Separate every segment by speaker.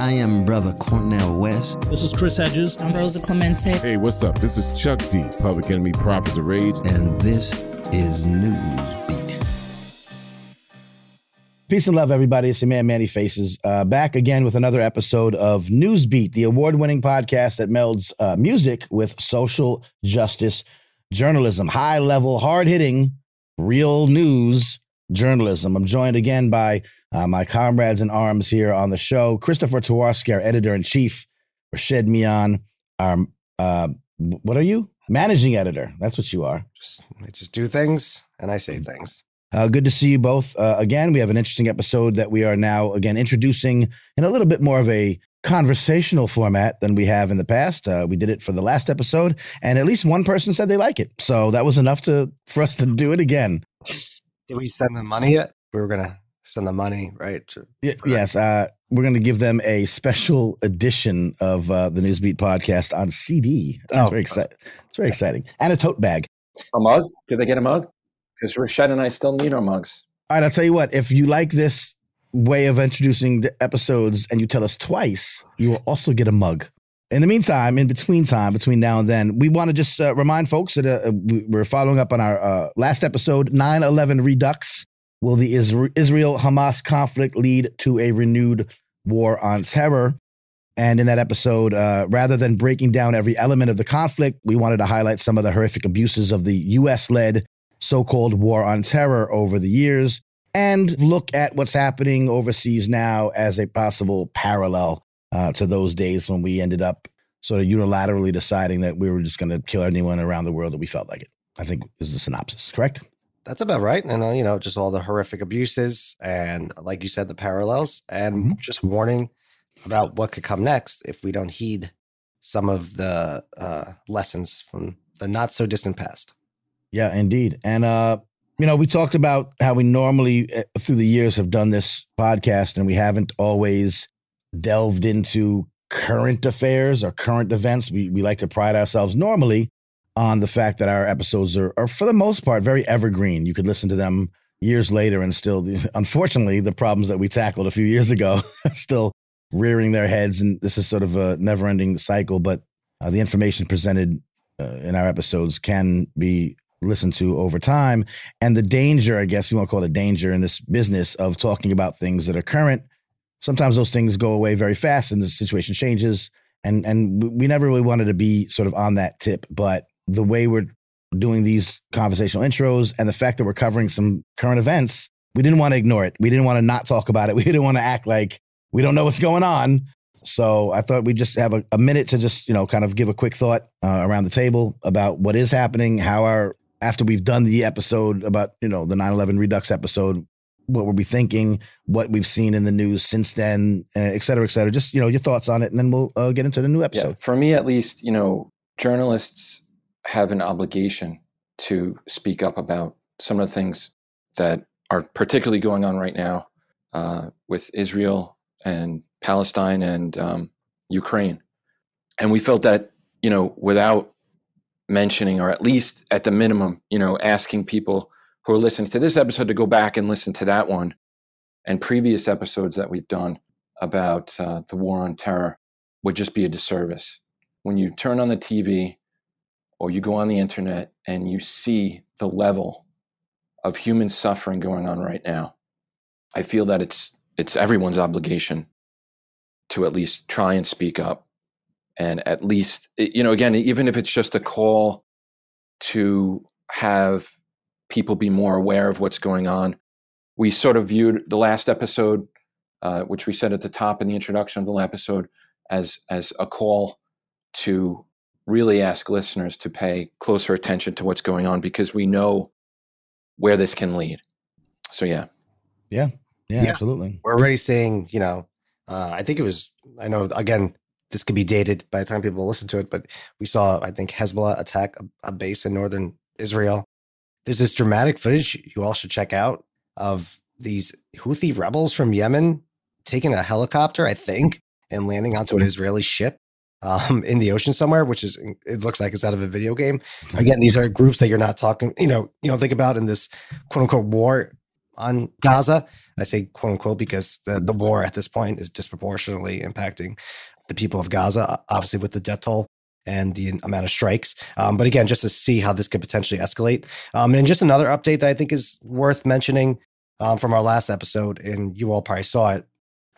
Speaker 1: I am Brother Cornel West.
Speaker 2: This is Chris Hedges.
Speaker 3: I'm Rosa Clemente.
Speaker 4: Hey, what's up? This is Chuck D, Public Enemy Prophets of Rage.
Speaker 1: And this is Newsbeat.
Speaker 5: Peace and love, everybody. It's your man, Manny Faces, uh, back again with another episode of Newsbeat, the award winning podcast that melds uh, music with social justice journalism, high level, hard hitting, real news journalism. I'm joined again by uh, my comrades in arms here on the show Christopher Twarowski, our editor in chief, Rashed Mian, our, uh, what are you? Managing editor. That's what you are.
Speaker 6: Just, I just do things and I say things.
Speaker 5: Uh, good to see you both uh, again. We have an interesting episode that we are now again introducing in a little bit more of a conversational format than we have in the past. Uh, we did it for the last episode, and at least one person said they like it, so that was enough to for us to do it again.
Speaker 6: Did we send them money yet? We were gonna send the money, right? To,
Speaker 5: y- yes, uh, we're going to give them a special edition of uh, the Newsbeat podcast on CD. That's oh, very exciting. It's very exciting, and a tote bag.
Speaker 7: A mug? Did they get a mug? Because Rashed and I still need our mugs.
Speaker 5: All right, I'll tell you what. If you like this way of introducing the episodes, and you tell us twice, you will also get a mug. In the meantime, in between time, between now and then, we want to just uh, remind folks that uh, we're following up on our uh, last episode, 9 11 Redux. Will the Israel Hamas conflict lead to a renewed war on terror? And in that episode, uh, rather than breaking down every element of the conflict, we wanted to highlight some of the horrific abuses of the US led so called war on terror over the years and look at what's happening overseas now as a possible parallel uh, to those days when we ended up sort of unilaterally deciding that we were just going to kill anyone around the world that we felt like it. I think is the synopsis, correct?
Speaker 6: That's about right. And, uh, you know, just all the horrific abuses and, like you said, the parallels and mm-hmm. just warning about what could come next if we don't heed some of the uh, lessons from the not so distant past.
Speaker 5: Yeah, indeed. And, uh, you know, we talked about how we normally uh, through the years have done this podcast and we haven't always delved into current affairs or current events. We, we like to pride ourselves normally on the fact that our episodes are, are, for the most part, very evergreen. You could listen to them years later and still, unfortunately, the problems that we tackled a few years ago still rearing their heads. And this is sort of a never ending cycle. But uh, the information presented uh, in our episodes can be listened to over time. And the danger, I guess you want to call it a danger in this business of talking about things that are current. Sometimes those things go away very fast and the situation changes. And and we never really wanted to be sort of on that tip, but the way we're doing these conversational intros and the fact that we're covering some current events, we didn't want to ignore it. We didn't want to not talk about it. We didn't want to act like we don't know what's going on. So I thought we'd just have a, a minute to just, you know, kind of give a quick thought uh, around the table about what is happening, how our, after we've done the episode about, you know, the 9 11 Redux episode, what were we thinking, what we've seen in the news since then, uh, et cetera, et cetera. Just, you know, your thoughts on it. And then we'll uh, get into the new episode. Yeah,
Speaker 7: for me, at least, you know, journalists have an obligation to speak up about some of the things that are particularly going on right now uh, with Israel and Palestine and um, Ukraine. And we felt that, you know, without mentioning, or at least at the minimum, you know, asking people who are listening to this episode to go back and listen to that one and previous episodes that we've done about uh, the war on terror would just be a disservice. When you turn on the TV or you go on the internet and you see the level of human suffering going on right now, I feel that it's it's everyone's obligation to at least try and speak up and at least you know again even if it's just a call to have people be more aware of what's going on we sort of viewed the last episode uh, which we said at the top in the introduction of the episode as as a call to really ask listeners to pay closer attention to what's going on because we know where this can lead. So yeah.
Speaker 5: Yeah. Yeah, yeah. absolutely.
Speaker 6: We're already seeing, you know, uh, I think it was, I know, again, this could be dated by the time people listen to it, but we saw, I think, Hezbollah attack a, a base in northern Israel. There's this dramatic footage you all should check out of these Houthi rebels from Yemen taking a helicopter, I think, and landing onto an Israeli ship um, in the ocean somewhere, which is it looks like it's out of a video game. Again, these are groups that you're not talking, you know, you don't think about in this quote unquote war on Gaza. I say quote unquote because the, the war at this point is disproportionately impacting the people of Gaza, obviously with the death toll and the amount of strikes. Um, but again, just to see how this could potentially escalate. Um, and just another update that I think is worth mentioning um, from our last episode, and you all probably saw it.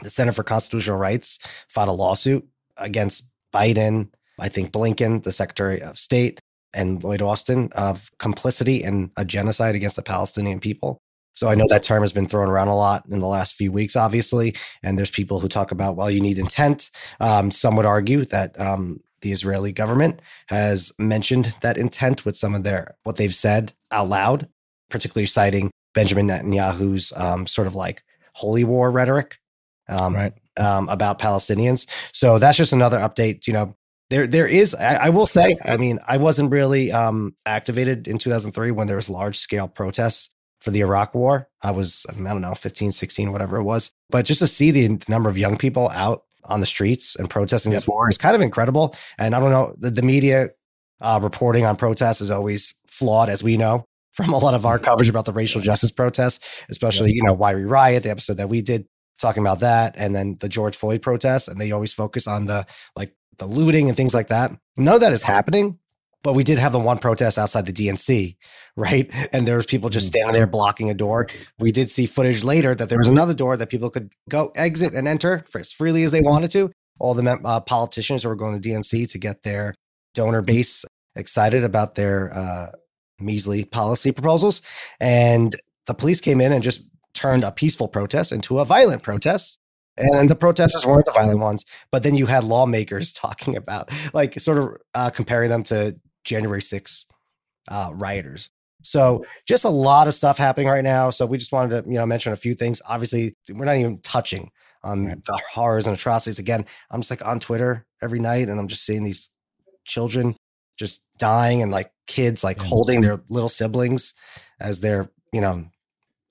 Speaker 6: The Center for Constitutional Rights filed a lawsuit against Biden, I think Blinken, the Secretary of State, and Lloyd Austin of complicity in a genocide against the Palestinian people. So I know that term has been thrown around a lot in the last few weeks, obviously. And there's people who talk about, well, you need intent. Um, some would argue that um, the Israeli government has mentioned that intent with some of their what they've said out loud, particularly citing Benjamin Netanyahu's um, sort of like holy war rhetoric um, right. um, about Palestinians. So that's just another update. You know, there there is. I, I will say. I mean, I wasn't really um, activated in 2003 when there was large scale protests for the Iraq war. I was I don't know 15, 16, whatever it was. But just to see the number of young people out on the streets and protesting this war is kind of incredible. And I don't know, the, the media uh, reporting on protests is always flawed, as we know from a lot of our mm-hmm. coverage about the racial justice protests, especially, you know, Why We Riot, the episode that we did talking about that, and then the George Floyd protests. And they always focus on the like the looting and things like that. None of that is happening. But we did have the one protest outside the DNC, right? And there was people just mm-hmm. standing there blocking a door. We did see footage later that there was another door that people could go exit and enter for as freely as they wanted to. All the uh, politicians who were going to DNC to get their donor base excited about their uh, measly policy proposals. And the police came in and just turned a peaceful protest into a violent protest. And the protesters weren't the violent ones, but then you had lawmakers talking about, like, sort of uh, comparing them to January 6th uh, rioters. So just a lot of stuff happening right now. So we just wanted to, you know, mention a few things. Obviously, we're not even touching on right. the horrors and atrocities. Again, I'm just like on Twitter every night and I'm just seeing these children just dying and like kids like holding their little siblings as they're, you know,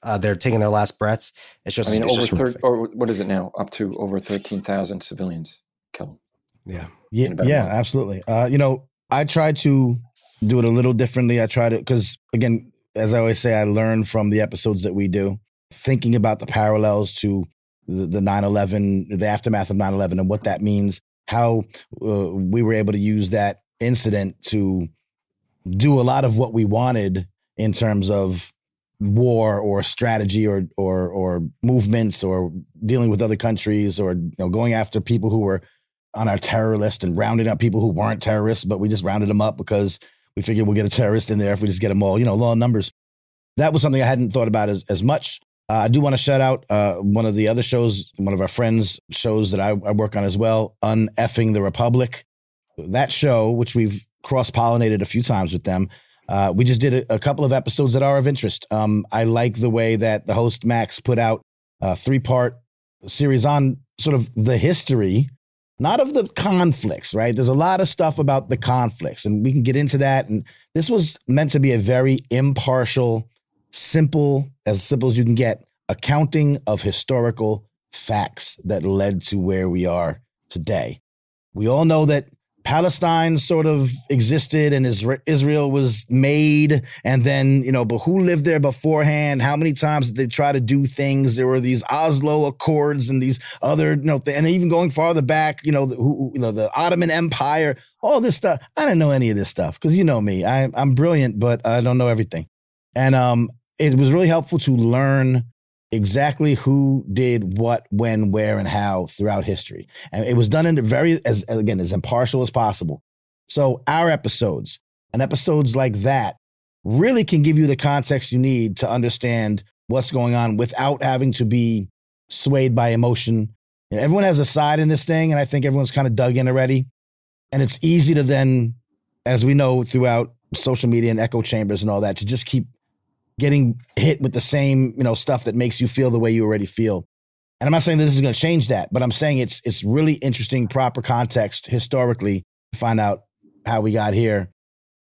Speaker 6: uh, they're taking their last breaths. It's just,
Speaker 7: I mean, over thir- or what is it now? Up to over 13,000 civilians killed.
Speaker 6: Yeah.
Speaker 5: Yeah. Yeah, absolutely. Uh, you know, I try to do it a little differently. I try to, because again, as I always say, I learn from the episodes that we do, thinking about the parallels to the 9 11, the aftermath of 9 11, and what that means, how uh, we were able to use that incident to do a lot of what we wanted in terms of war or strategy or or or movements or dealing with other countries or you know going after people who were on our terror list and rounding up people who weren't terrorists, but we just rounded them up because we figured we'll get a terrorist in there if we just get them all, you know, low numbers. That was something I hadn't thought about as, as much. Uh, I do want to shout out uh, one of the other shows, one of our friends' shows that I, I work on as well, Uneffing the Republic. That show, which we've cross pollinated a few times with them, uh, we just did a, a, couple of episodes that are of interest. Um, I like the way that the host Max put out a three part series on sort of the history not of the conflicts, right? There's a lot of stuff about the conflicts, and we can get into that. And this was meant to be a very impartial, simple, as simple as you can get, accounting of historical facts that led to where we are today. We all know that Palestine sort of existed and Israel was made. And then, you know, but who lived there beforehand? How many times did they try to do things? There were these Oslo Accords and these other, you know, and even going farther back, you know, the, who, you know, the Ottoman Empire, all this stuff. I didn't know any of this stuff because you know me, I, I'm brilliant, but I don't know everything. And um, it was really helpful to learn exactly who did what, when, where, and how throughout history. And it was done in a very, as again, as impartial as possible. So our episodes and episodes like that really can give you the context you need to understand what's going on without having to be swayed by emotion. Everyone has a side in this thing, and I think everyone's kind of dug in already. And it's easy to then, as we know throughout social media and echo chambers and all that, to just keep getting hit with the same, you know, stuff that makes you feel the way you already feel. And I'm not saying that this is going to change that, but I'm saying it's it's really interesting, proper context historically to find out how we got here.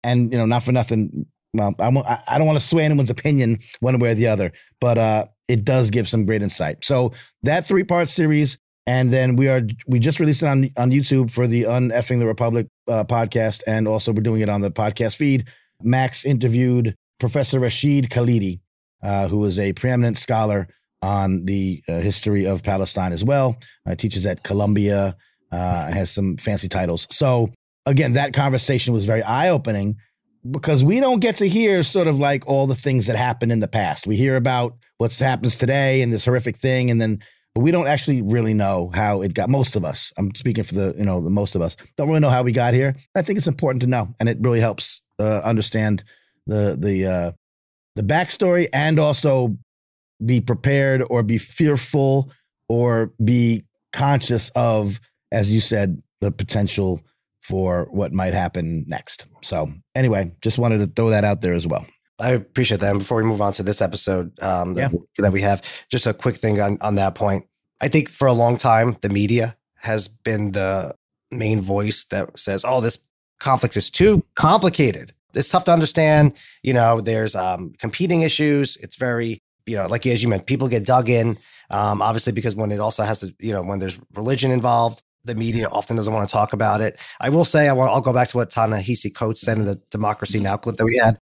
Speaker 5: And you know, not for nothing. Well, I, I don't want to sway anyone's opinion one way or the other, but uh, it does give some great insight. So that three part series, and then we are we just released it on on YouTube for the Uneffing the Republic uh, podcast, and also we're doing it on the podcast feed. Max interviewed Professor Rashid Khalidi uh, who is a preeminent scholar on the uh, history of Palestine as well. Uh, teaches at Columbia, uh, has some fancy titles. So, again, that conversation was very eye opening because we don't get to hear sort of like all the things that happened in the past. We hear about what happens today and this horrific thing, and then but we don't actually really know how it got. Most of us, I'm speaking for the you know the most of us, don't really know how we got here. I think it's important to know, and it really helps uh, understand the the uh, the backstory and also be prepared or be fearful or be conscious of, as you said, the potential for what might happen next. So, anyway, just wanted to throw that out there as well.
Speaker 6: I appreciate that. And before we move on to this episode um, that,
Speaker 5: Yeah.
Speaker 6: that we have, just a quick thing on, on that point. I think for a long time, the media has been the main voice that says, oh, this conflict is too complicated. It's tough to understand. You know, there's um, competing issues. It's very, you know, like as you meant, people get dug in. Um, obviously, because when it also has to, you know, when there's religion involved, the media often doesn't want to talk about it. I will say, I will, I'll go back to what Ta-Nehisi Coates said in the Democracy Now clip that we had.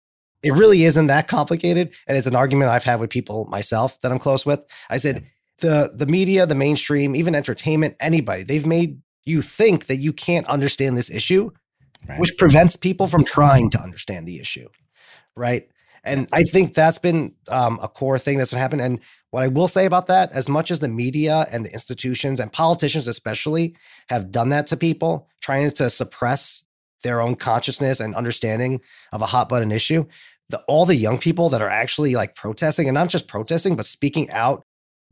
Speaker 6: It really isn't that complicated, and it's an argument I've had with people myself that I'm close with. I said the the media, the mainstream, even entertainment, anybody, they've made you think that you can't understand this issue,
Speaker 5: Right.
Speaker 6: which prevents people from trying to understand the issue, right? And I think that's been um, a core thing that's been happening. And what I will say about that, as much as the media and the institutions and politicians especially have done that to people, trying to suppress their own consciousness and understanding of a hot button issue, the, all the young people that are actually like protesting and not just protesting, but speaking out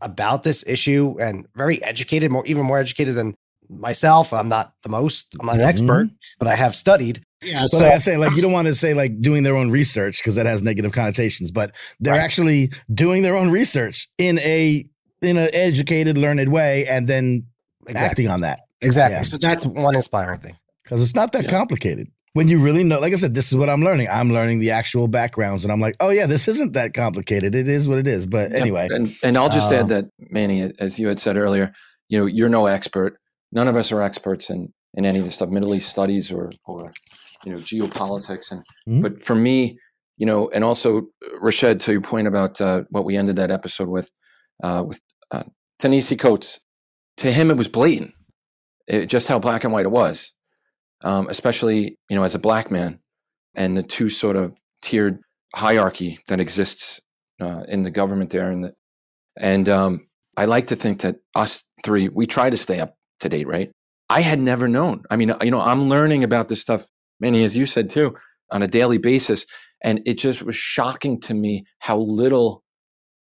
Speaker 6: about this issue and very educated, more even more educated than myself. I'm not the most, I'm not an expert, but I have studied. Yeah.
Speaker 5: So like I say, like you don't want to say like doing their own research because that has negative connotations, but they're
Speaker 6: Right.
Speaker 5: actually doing their own research in a in an educated, learned way, and then
Speaker 6: exactly.
Speaker 5: acting on that
Speaker 6: Exactly.
Speaker 5: Yeah.
Speaker 6: So that's one inspiring thing.
Speaker 5: because it's not that
Speaker 7: Yeah.
Speaker 5: complicated. When you really know, like I said, this is what I'm learning. I'm learning the actual backgrounds, and I'm like, oh yeah, this isn't that complicated. It is what it is. But anyway,
Speaker 7: And and I'll just
Speaker 5: Uh,
Speaker 7: add that Manny, as you had said earlier, you know, you're no expert. None of us are experts in in any of this stuff, Middle East studies or or you know geopolitics. And
Speaker 5: Mhm.
Speaker 7: but for me, you know, and also uh, Rashed, to your point about uh, what we ended that episode with, uh, with uh, Ta-Nehisi Coates, to him it was blatant, it, just how black and white it was, um, especially you know as a black man, and the two sort of tiered hierarchy that exists uh, in the government there, and the, and um, I like to think that us three we try to stay up to date, right? I had never known. I mean, you know, I'm learning about this stuff, Manny as you said too, on a daily basis, and it just was shocking to me how little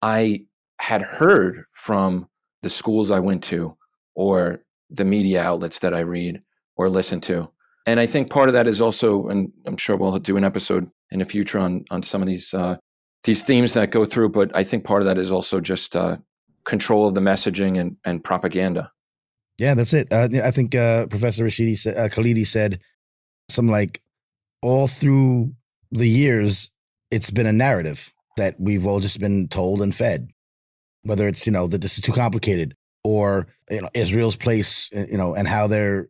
Speaker 7: I had heard from the schools I went to or the media outlets that I read or listen to. And I think part of that is also, and I'm sure we'll do an episode in the future on on some of these uh, these themes that go through. But I think part of that is also just uh, control of the messaging and and propaganda.
Speaker 5: Yeah, that's it. Uh, I think uh, Professor Rashidi sa- uh, Khalidi said some like, all through the years, it's been a narrative that we've all just been told and fed, whether it's you know that this is too complicated or you know Israel's place, uh, you know, and how they're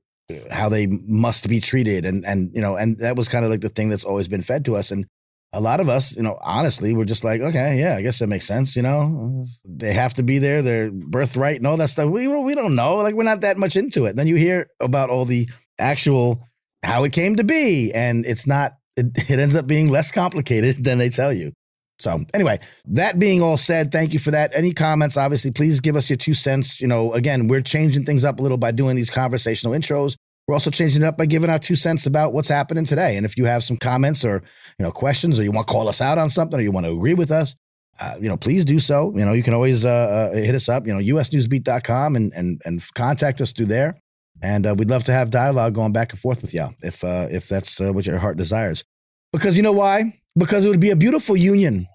Speaker 5: how they must be treated, and and you know, and that was kind of like the thing that's always been fed to us, and a lot of us, you know, honestly, we're just like, okay, yeah, I guess that makes sense. You know, they have to be there, their birthright, and all that stuff. We we don't know, like we're not that much into it. Then you hear about all the actual how it came to be, and it's not. It, it ends up being less complicated than they tell you. So anyway, that being all said, thank you for that. Any comments? Obviously, please give us your two cents. You know, again, we're changing things up a little by doing these conversational intros. We're also changing it up by giving our two cents about what's happening today. And if you have some comments or you know questions, or you want to call us out on something, or you want to agree with us, uh, you know, please do so. You know, you can always uh, uh, hit us up. You know, usnewsbeat.com and and and contact us through there. And uh, we'd love to have dialogue going back and forth with y'all if uh, if that's uh, what your heart desires. Because you know why? Because it would be a beautiful union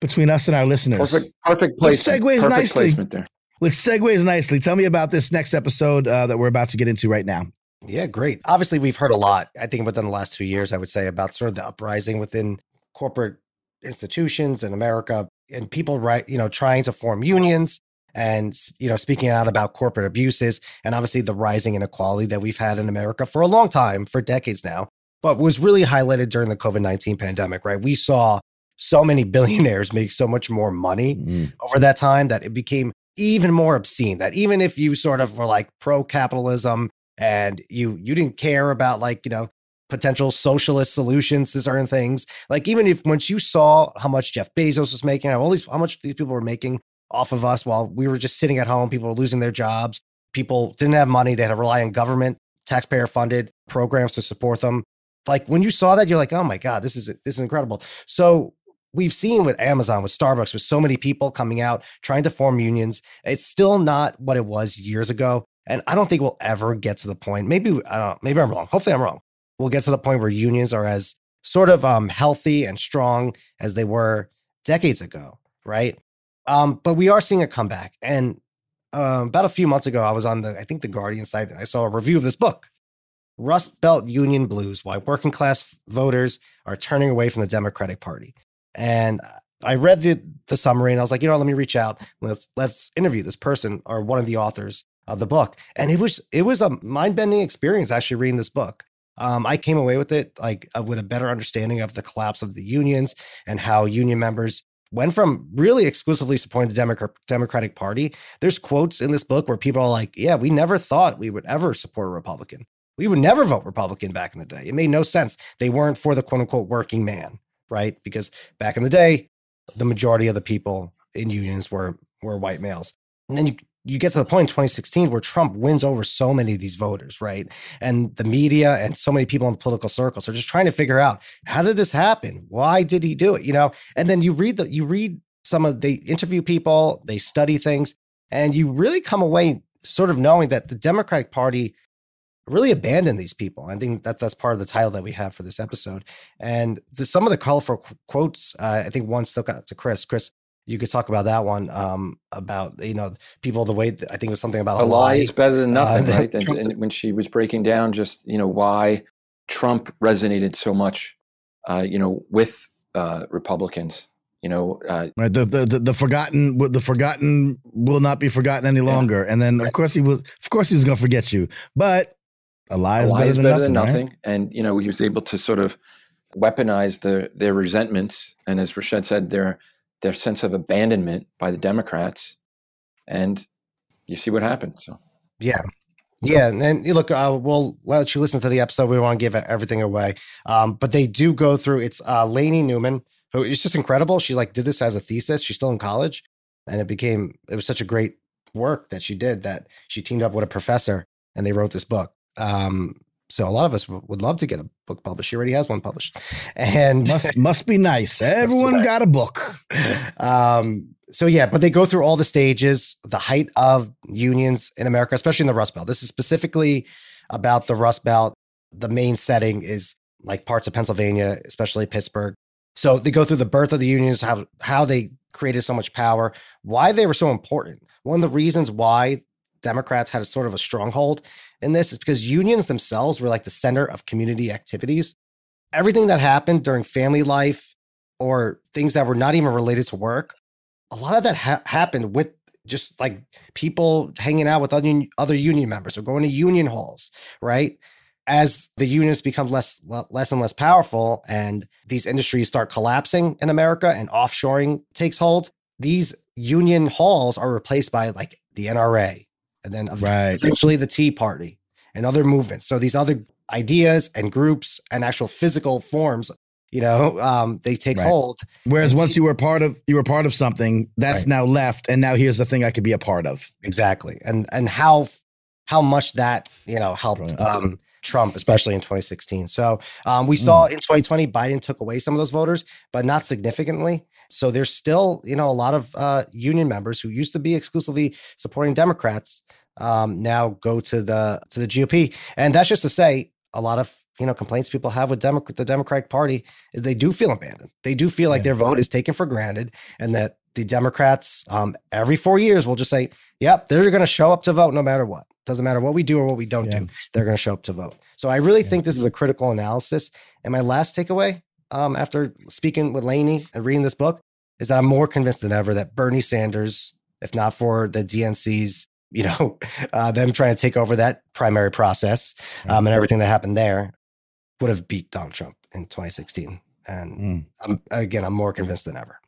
Speaker 5: between us and our listeners.
Speaker 7: Perfect, perfect
Speaker 5: Which
Speaker 7: placement.
Speaker 5: segues
Speaker 7: perfect
Speaker 5: nicely.
Speaker 7: placement there.
Speaker 5: Which segues nicely. Tell me about this next episode uh, that we're about to get into right now.
Speaker 6: Yeah, great. Obviously, we've heard a lot, I think, within the last two years, I would say, about sort of the uprising within corporate institutions in America and people, right, you know, trying to form unions and, you know, speaking out about corporate abuses and obviously the rising inequality that we've had in America for a long time, for decades now, but was really highlighted during the COVID 19 pandemic, right? We saw so many billionaires make so much more money
Speaker 5: Mm.
Speaker 6: over that time that it became even more obscene that even if you sort of were like pro capitalism and you you didn't care about like you know potential socialist solutions to certain things like even if once you saw how much jeff bezos was making all these how much these people were making off of us while we were just sitting at home people were losing their jobs people didn't have money they had to rely on government taxpayer funded programs to support them like when you saw that you're like oh my god this is this is incredible so we've seen with Amazon, with Starbucks, with so many people coming out trying to form unions. It's still not what it was years ago. And I don't think we'll ever get to the point. Maybe I don't maybe I'm wrong. Hopefully I'm wrong. We'll get to the point where unions are as sort of um, healthy and strong as they were decades ago, right? Um, but we are seeing a comeback. And um, about a few months ago, I was on the I think the Guardian site and I saw a review of this book. Rust Belt Union Blues: Why Working Class Voters Are Turning Away from the Democratic Party. And I read the the summary and I was like, you know, let me reach out. Let's let's interview this person or one of the authors of the book. And it was it was a mind bending experience actually reading this book. Um, I came away with it like uh, with a better understanding of the collapse of the unions and how union members went from really exclusively supporting the Democrat, Democratic Party. There's quotes in this book where people are like, "Yeah, we never thought we would ever support a Republican. We would never vote Republican back in the day. It made no sense. They weren't for the quote unquote working man." right? Because back in the day, the majority of the people in unions were were white males. And then you you get to the point in 2016 where Trump wins over so many of these voters, right? And the media and so many people in the political circles are just trying to figure out how did this happen? Why did he do it? You know, and then you read the you read some of they interview people, they study things, and you really come away sort of knowing that the Democratic Party really abandoned these people. I think that that's part of the title that we have for this episode. And the, some of the colorful qu- quotes, uh, I think one stuck out to Chris. Chris, you could talk about that one um, about you know people the way that, I think it was something about
Speaker 7: a lie is better than
Speaker 6: Uh,
Speaker 7: nothing,
Speaker 6: that
Speaker 7: right? And, and when she was breaking down just you know why Trump resonated so much, uh, you know, with uh, Republicans, you know, uh,
Speaker 5: Right, the, the the the forgotten the forgotten will not be forgotten any longer, and then of
Speaker 7: Right.
Speaker 5: course he was of course he was going to forget you, but a lie
Speaker 7: a
Speaker 5: is better,
Speaker 7: is
Speaker 5: than,
Speaker 7: better
Speaker 5: nothing,
Speaker 7: than
Speaker 5: right?
Speaker 7: nothing. And you know, he was able to sort of weaponize their their resentments, and as Rashed said, their their sense of abandonment by the Democrats, and you see what happened. So
Speaker 6: Yeah, Yeah, and then you look, uh, we'll let you listen to the episode. We want to give everything away, um, but they do go through. It's uh, Lainey Newman, who is just incredible. She like did this as a thesis. She's still in college, and it became it was such a great work that she did that she teamed up with a professor and they wrote this book. Um, so a lot of us w- would love to get a book published. She already has one published, and
Speaker 5: Must must be nice. Everyone
Speaker 6: nice.
Speaker 5: got a book.
Speaker 6: um, so yeah, but they go through all the stages, the height of unions in America, especially in the Rust Belt. This is specifically about the Rust Belt. The main setting is like parts of Pennsylvania, especially Pittsburgh. So they go through the birth of the unions, how how they created so much power, why they were so important. One of the reasons why Democrats had a sort of a stronghold in this is because unions themselves were like the center of community activities. Everything that happened during family life or things that were not even related to work, a lot of that ha- happened with just like people hanging out with other, other union members or going to union halls, right? As the unions become less less and less powerful, and these industries start collapsing in America, and offshoring takes hold, these union halls are replaced by like the NRA, and then
Speaker 5: Right.
Speaker 6: eventually the Tea Party and other movements. So these other ideas and groups and actual physical forms, you know, um, they take
Speaker 5: Right.
Speaker 6: hold.
Speaker 5: Whereas once you were part of you were part of something that's
Speaker 6: Right.
Speaker 5: now left, and now here's the thing I could be a part of.
Speaker 6: Exactly. And and how how much that, you know, helped um Trump, especially in 2016. So um, we saw in 2020 Biden took away some of those voters, but not significantly. So there's still, you know, a lot of uh, union members who used to be exclusively supporting Democrats um, now go to the to the GOP, and that's just to say a lot of you know complaints people have with Democrat the Democratic Party is they do feel abandoned. They do feel like
Speaker 5: Yeah.
Speaker 6: their vote is taken for granted, and that the Democrats um, every four years will just say, "Yep, they're going to show up to vote no matter what. Doesn't matter what we do or what we don't
Speaker 5: Yeah.
Speaker 6: do. They're going to show up to vote." So I really
Speaker 5: Yeah.
Speaker 6: think this is a critical analysis. And my last takeaway um, after speaking with Lainey and reading this book is that I'm more convinced than ever that Bernie Sanders, if not for the DNC's, you know, uh, them trying to take over that primary process um, and everything that happened there, would have beat Donald Trump in 2016. And
Speaker 5: Mm.
Speaker 6: I'm, again, I'm more convinced than ever.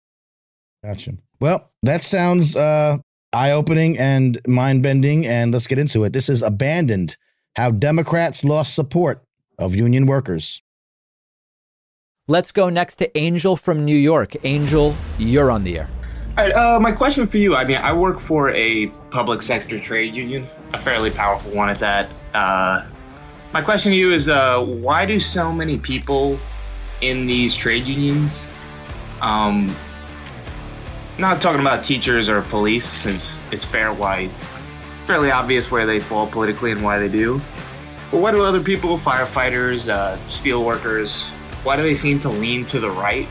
Speaker 5: Gotcha. Well, that sounds uh, eye opening and mind bending. And let's get into it. This is Abandoned How Democrats Lost Support of Union Workers.
Speaker 2: Let's go next to Angel from New York. Angel, you're on the air.
Speaker 3: All right, uh, my question for you I mean, I work for a public sector trade union, a fairly powerful one at that. Uh, my question to you is uh, why do so many people in these trade unions, um, not talking about teachers or police, since it's fair why, fairly obvious where they fall politically and why they do, but why do other people, firefighters, uh, steel workers, why do they seem to lean to the right?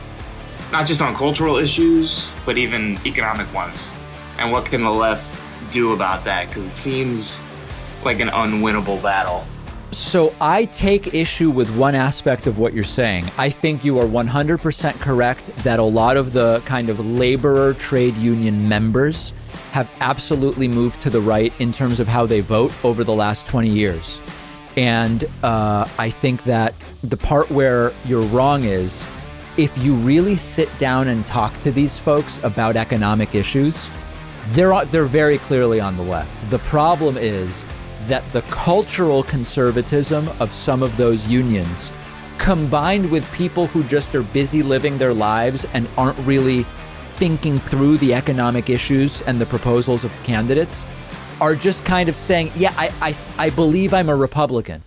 Speaker 3: not just on cultural issues, but even economic ones. And what can the left do about that? Because it seems like an unwinnable battle.
Speaker 2: So I take issue with one aspect of what you're saying. I think you are 100% correct that a lot of the kind of laborer trade union members have absolutely moved to the right in terms of how they vote over the last 20 years. And uh, I think that the part where you're wrong is if you really sit down and talk to these folks about economic issues, they're they're very clearly on the left. The problem is that the cultural conservatism of some of those unions combined with people who just are busy living their lives and aren't really thinking through the economic issues and the proposals of candidates are just kind of saying, "Yeah, I I, I believe I'm a Republican."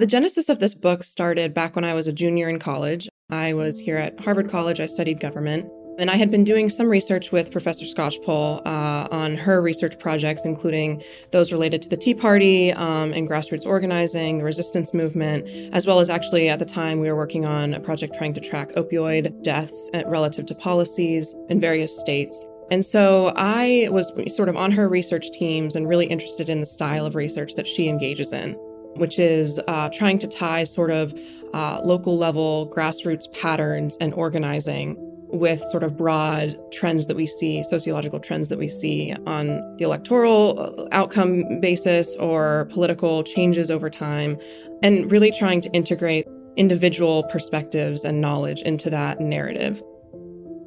Speaker 8: The genesis of this book started back when I was a junior in college. I was here at Harvard College, I studied government, and I had been doing some research with Professor Skocpol uh, on her research projects, including those related to the Tea Party um, and grassroots organizing, the resistance movement, as well as actually at the time we were working on a project trying to track opioid deaths uh, relative to policies in various states. And so I was sort of on her research teams and really interested in the style of research that she engages in which is uh, trying to tie sort of uh, local level grassroots patterns and organizing with sort of broad trends that we see, sociological trends that we see on the electoral uh, outcome basis or political changes over time, and really trying to integrate individual perspectives and knowledge into that narrative.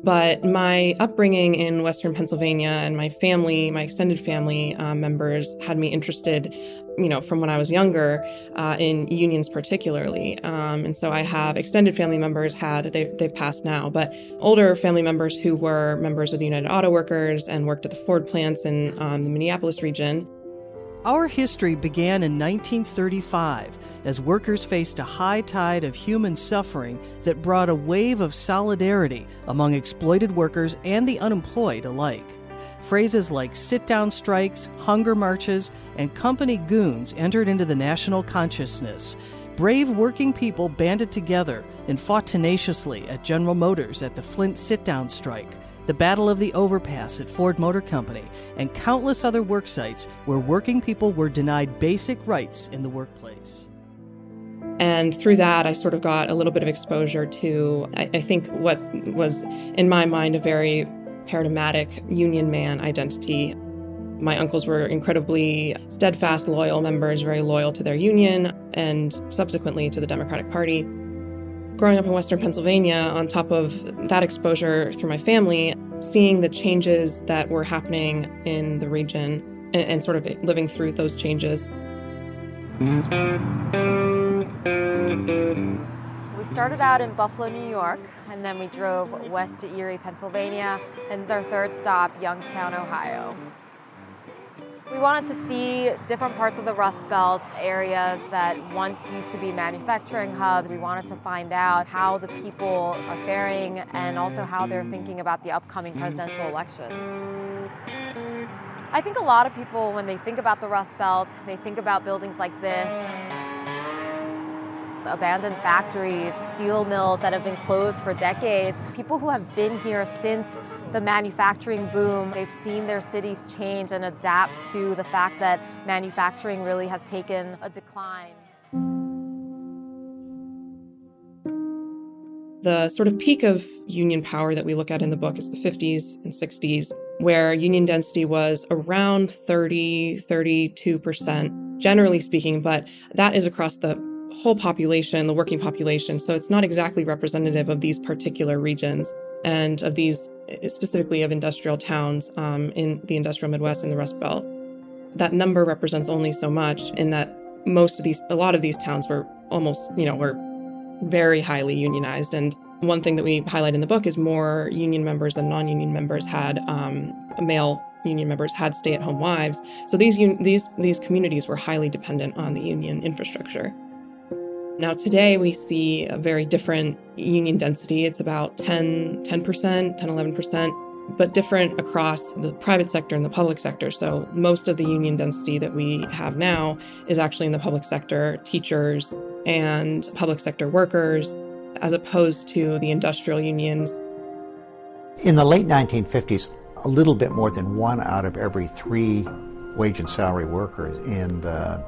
Speaker 8: But my upbringing in Western Pennsylvania and my family, my extended family uh, members, had me interested, you know, from when I was younger uh, in unions, particularly. Um, and so I have extended family members had they, they've passed now, but older family members who were members of the United Auto Workers and worked at the Ford plants in um, the Minneapolis region.
Speaker 9: Our history began in 1935 as workers faced a high tide of human suffering that brought a wave of solidarity among exploited workers and the unemployed alike. Phrases like sit down strikes, hunger marches, and company goons entered into the national consciousness. Brave working people banded together and fought tenaciously at General Motors at the Flint sit down strike the Battle of the Overpass at Ford Motor Company, and countless other work sites where working people were denied basic rights in the workplace.
Speaker 8: And through that, I sort of got a little bit of exposure to, I, I think, what was in my mind a very paradigmatic union man identity. My uncles were incredibly steadfast, loyal members, very loyal to their union and subsequently to the Democratic Party growing up in Western Pennsylvania, on top of that exposure through my family, seeing the changes that were happening in the region and, and sort of living through those changes.
Speaker 10: We started out in Buffalo, New York, and then we drove west to Erie, Pennsylvania, and our third stop, Youngstown, Ohio. We wanted to see different parts of the Rust Belt, areas that once used to be manufacturing hubs. We wanted to find out how the people are faring and also how they're thinking about the upcoming presidential elections. I think a lot of people, when they think about the Rust Belt, they think about buildings like this, abandoned factories, steel mills that have been closed for decades, people who have been here since the manufacturing boom. They've seen their cities change and adapt to the fact that manufacturing really has taken a decline.
Speaker 8: The sort of peak of union power that we look at in the book is the 50s and 60s, where union density was around 30, 32%, generally speaking, but that is across the whole population, the working population. So it's not exactly representative of these particular regions and of these specifically of industrial towns um, in the industrial Midwest and the Rust Belt. That number represents only so much in that most of these, a lot of these towns were almost, you know, were very highly unionized. And one thing that we highlight in the book is more union members than non-union members had um, male union members had stay-at-home wives. So these un- these these communities were highly dependent on the union infrastructure. Now today we see a very different union density. It's about 10 10%, 10 11%, but different across the private sector and the public sector. So most of the union density that we have now is actually in the public sector, teachers and public sector workers as opposed to the industrial unions.
Speaker 11: In the late 1950s, a little bit more than one out of every three wage and salary workers in the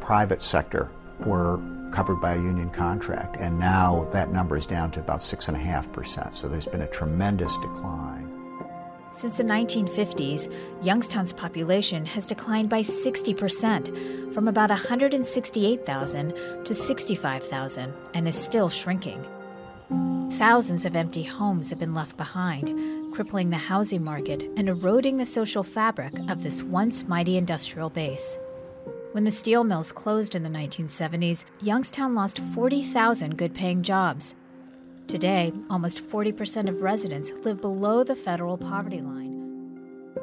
Speaker 11: private sector were covered by a union contract, and now that number is down to about 6.5%. So there's been a tremendous decline.
Speaker 12: Since the 1950s, Youngstown's population has declined by 60%, from about 168,000 to 65,000, and is still shrinking. Thousands of empty homes have been left behind, crippling the housing market and eroding the social fabric of this once mighty industrial base. When the steel mills closed in the 1970s, Youngstown lost 40,000 good paying jobs. Today, almost 40% of residents live below the federal poverty line.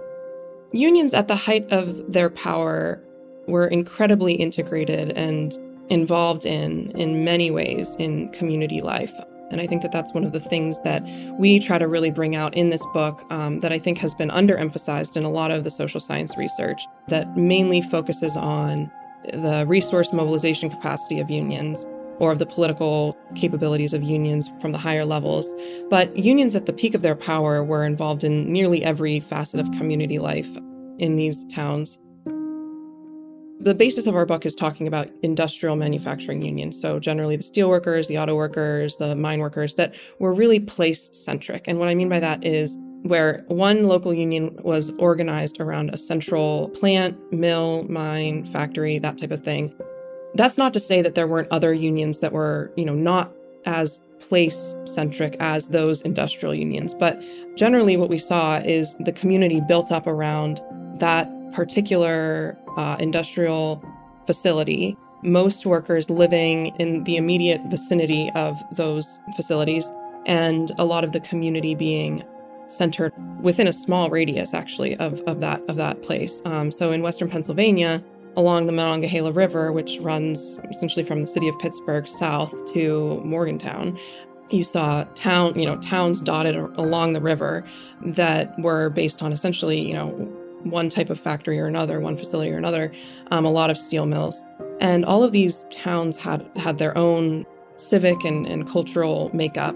Speaker 8: Unions at the height of their power were incredibly integrated and involved in, in many ways, in community life. And I think that that's one of the things that we try to really bring out in this book um, that I think has been underemphasized in a lot of the social science research that mainly focuses on the resource mobilization capacity of unions or of the political capabilities of unions from the higher levels. But unions at the peak of their power were involved in nearly every facet of community life in these towns. The basis of our book is talking about industrial manufacturing unions. So, generally, the steel workers, the auto workers, the mine workers that were really place centric. And what I mean by that is where one local union was organized around a central plant, mill, mine, factory, that type of thing. That's not to say that there weren't other unions that were, you know, not as place centric as those industrial unions. But generally, what we saw is the community built up around that particular uh, industrial facility, most workers living in the immediate vicinity of those facilities, and a lot of the community being centered within a small radius, actually, of, of that of that place. Um, so in western Pennsylvania, along the Monongahela River, which runs essentially from the city of Pittsburgh south to Morgantown, you saw town, you know, towns dotted along the river that were based on essentially, you know, one type of factory or another, one facility or another, um, a lot of steel mills. And all of these towns had, had their own civic and, and cultural makeup.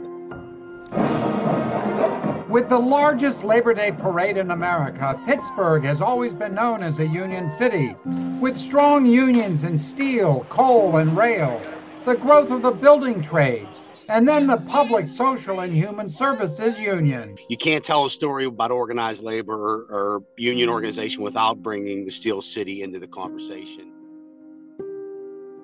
Speaker 13: With the largest Labor Day parade in America, Pittsburgh has always been known as a union city. With strong unions in steel, coal, and rail, the growth of the building trades, and then the Public Social and Human Services Union.
Speaker 14: You can't tell a story about organized labor or, or union organization without bringing the Steel City into the conversation.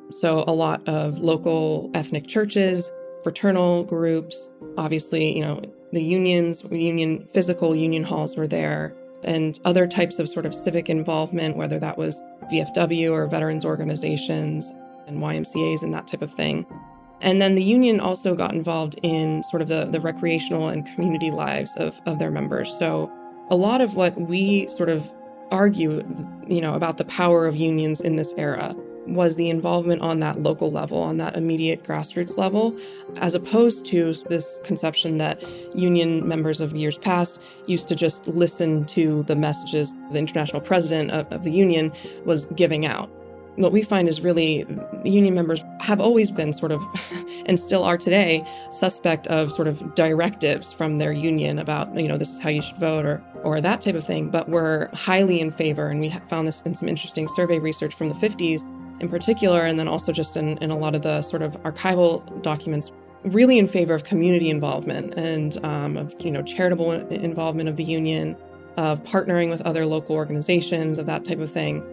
Speaker 8: So, a lot of local ethnic churches, fraternal groups, obviously, you know, the unions, union physical union halls were there, and other types of sort of civic involvement, whether that was VFW or veterans organizations and YMCAs and that type of thing. And then the union also got involved in sort of the, the recreational and community lives of, of their members. So a lot of what we sort of argue, you know, about the power of unions in this era was the involvement on that local level, on that immediate grassroots level, as opposed to this conception that union members of years past used to just listen to the messages the international president of, of the union was giving out what we find is really union members have always been sort of, and still are today, suspect of sort of directives from their union about, you know, this is how you should vote or, or that type of thing. But we're highly in favor, and we found this in some interesting survey research from the 50s in particular, and then also just in, in a lot of the sort of archival documents really in favor of community involvement and um, of you know charitable involvement of the union of partnering with other local organizations of that type of thing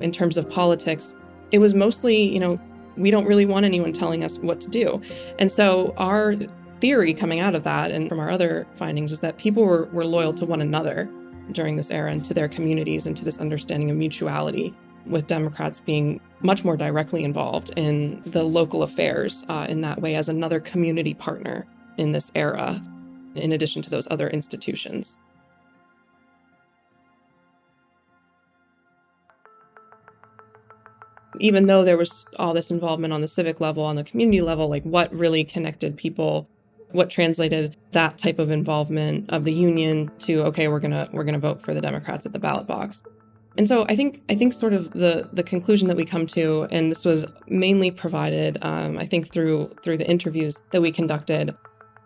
Speaker 8: in terms of politics, it was mostly, you know, we don't really want anyone telling us what to do. And so our theory coming out of that and from our other findings is that people were, were loyal to one another during this era and to their communities and to this understanding of mutuality, with Democrats being much more directly involved in the local affairs uh, in that way as another community partner in this era, in addition to those other institutions. Even though there was all this involvement on the civic level, on the community level, like what really connected people what translated that type of involvement of the union to okay we're gonna we're gonna vote for the democrats at the ballot box. And so i think i think sort of the the conclusion that we come to and this was mainly provided um, i think through through the interviews that we conducted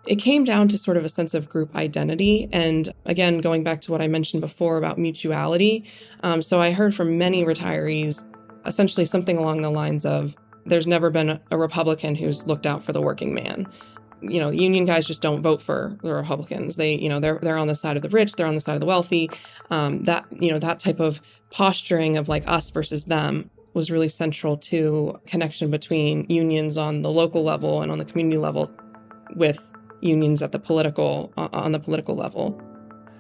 Speaker 8: it came down to sort of a sense of group identity. And again going back to what i mentioned before about mutuality um, so i heard from many retirees essentially something along the lines of there's never been a Republican who's looked out for the working man you know, union guys just don't vote for the Republicans. They, you know, they're they're on the side of the rich, they're on the side of the wealthy. Um, that you know, that type of posturing of like us versus them was really central to connection between unions on the local level and on the community level, with unions at the political on the political level.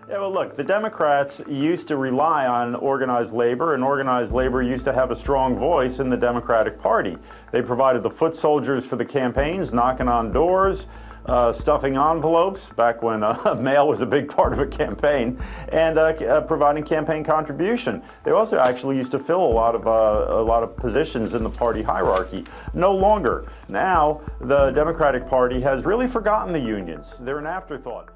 Speaker 15: Yeah, well, look, the Democrats used to rely on organized labor, and organized labor used to have a strong voice in the Democratic Party. They provided the foot soldiers for the campaigns, knocking on doors. Uh, stuffing envelopes back when uh, mail was a big part of a campaign, and uh, uh providing campaign contribution. They also actually used to fill a lot of uh, a lot of positions in the party hierarchy. No longer. Now the Democratic Party has really forgotten the unions. They're an afterthought.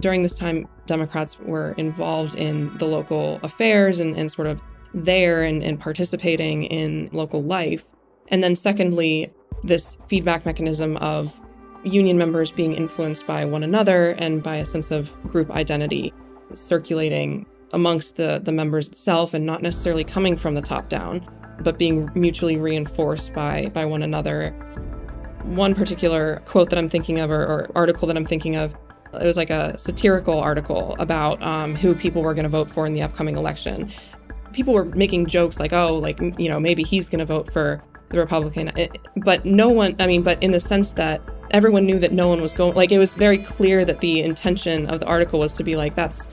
Speaker 8: During this time, Democrats were involved in the local affairs and, and sort of there and, and participating in local life. And then, secondly, this feedback mechanism of union members being influenced by one another and by a sense of group identity circulating amongst the, the members itself and not necessarily coming from the top down, but being mutually reinforced by, by one another. One particular quote that I'm thinking of or, or article that I'm thinking of it was like a satirical article about um, who people were going to vote for in the upcoming election. People were making jokes like, oh, like, you know, maybe he's going to vote for the Republican. It, but no one, I mean, but in the sense that everyone knew that no one was going, like, it was very clear that the intention of the article was to be like, that's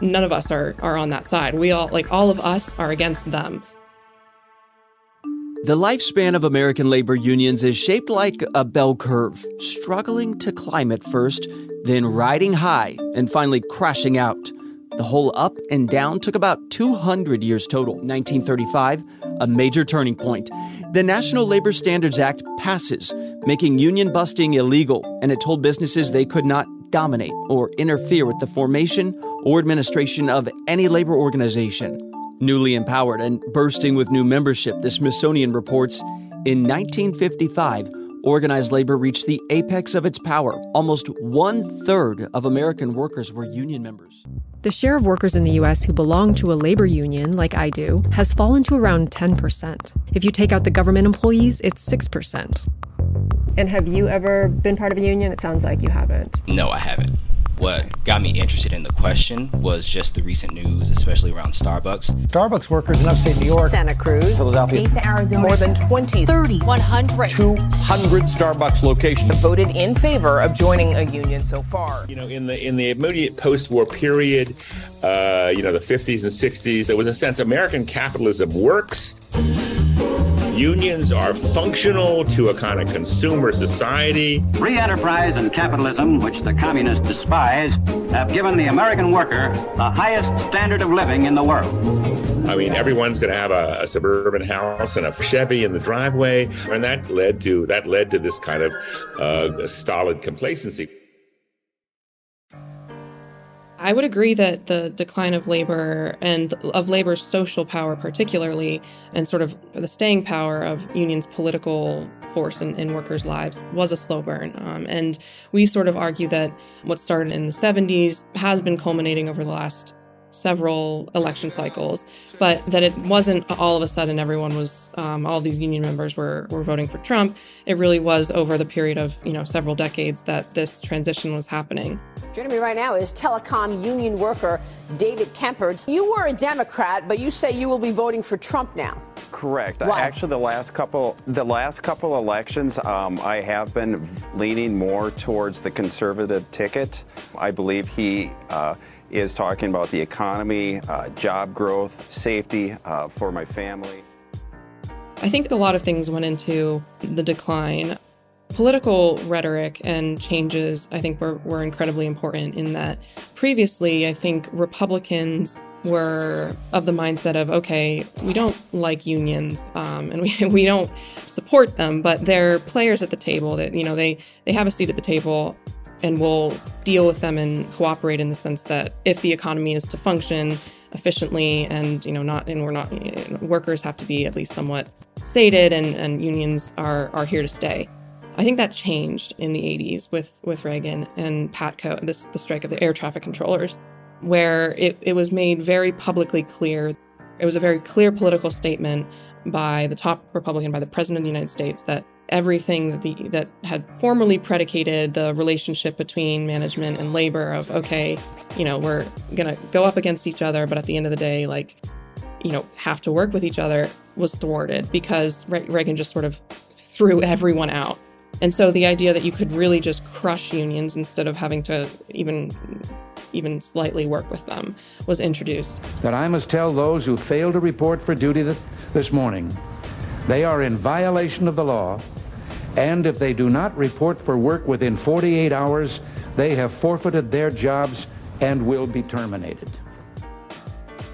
Speaker 8: none of us are, are on that side. We all, like, all of us are against them.
Speaker 16: The lifespan of American labor unions is shaped like a bell curve, struggling to climb at first, then riding high, and finally crashing out. The whole up and down took about 200 years total. 1935, a major turning point. The National Labor Standards Act passes, making union busting illegal, and it told businesses they could not dominate or interfere with the formation or administration of any labor organization. Newly empowered and bursting with new membership, the Smithsonian reports in 1955, organized labor reached the apex of its power. Almost one third of American workers were union members.
Speaker 17: The share of workers in the U.S. who belong to a labor union, like I do, has fallen to around 10%. If you take out the government employees, it's 6%.
Speaker 18: And have you ever been part of a union? It sounds like you haven't.
Speaker 19: No, I haven't what got me interested in the question was just the recent news, especially around Starbucks.
Speaker 20: Starbucks workers in upstate New York,
Speaker 21: Santa Cruz,
Speaker 20: Philadelphia,
Speaker 21: Mesa, Arizona,
Speaker 20: more than 20,
Speaker 21: 30, 100,
Speaker 20: 200 Starbucks locations
Speaker 21: voted in favor of joining a union so far.
Speaker 22: You know, in the in the immediate post-war period, uh, you know, the 50s and 60s, there was a sense American capitalism works unions are functional to a kind of consumer society.
Speaker 23: Free enterprise and capitalism, which the communists despise, have given the American worker the highest standard of living in the world.
Speaker 22: I mean, everyone's going to have a, a, suburban house and a Chevy in the driveway, and that led to that led to this kind of uh, stolid complacency.
Speaker 8: I would agree that the decline of labor and of labor's social power, particularly, and sort of the staying power of unions' political force in, in workers' lives was a slow burn. Um, and we sort of argue that what started in the 70s has been culminating over the last several election cycles, but that it wasn't all of a sudden everyone was, um, all these union members were, were voting for Trump. It really was over the period of, you know, several decades that this transition was happening.
Speaker 24: Joining me right now is telecom union worker David Kemper. You were a Democrat, but you say you will be voting for Trump now.
Speaker 25: Correct.
Speaker 24: Why?
Speaker 25: Actually, the last couple the last couple elections, um, I have been leaning more towards the conservative ticket. I believe he uh, is talking about the economy, uh, job growth, safety uh, for my family.
Speaker 8: I think a lot of things went into the decline. Political rhetoric and changes, I think, were, were incredibly important in that previously, I think Republicans were of the mindset of, okay, we don't like unions um, and we, we don't support them, but they're players at the table that, you know, they, they have a seat at the table and we'll deal with them and cooperate in the sense that if the economy is to function efficiently and, you know, not, and we're not, workers have to be at least somewhat sated and, and unions are, are here to stay. I think that changed in the 80s with, with Reagan and PATCO, this, the strike of the air traffic controllers, where it, it was made very publicly clear. It was a very clear political statement by the top Republican, by the President of the United States, that everything that, the, that had formerly predicated the relationship between management and labor of, okay, you know, we're to go up against each other, but at the end of the day, like, you know, have to work with each other was thwarted because Re- Reagan just sort of threw everyone out. And so the idea that you could really just crush unions instead of having to even even slightly work with them was introduced.
Speaker 26: That I must tell those who fail to report for duty th- this morning they are in violation of the law, and if they do not report for work within 48 hours, they have forfeited their jobs and will be terminated.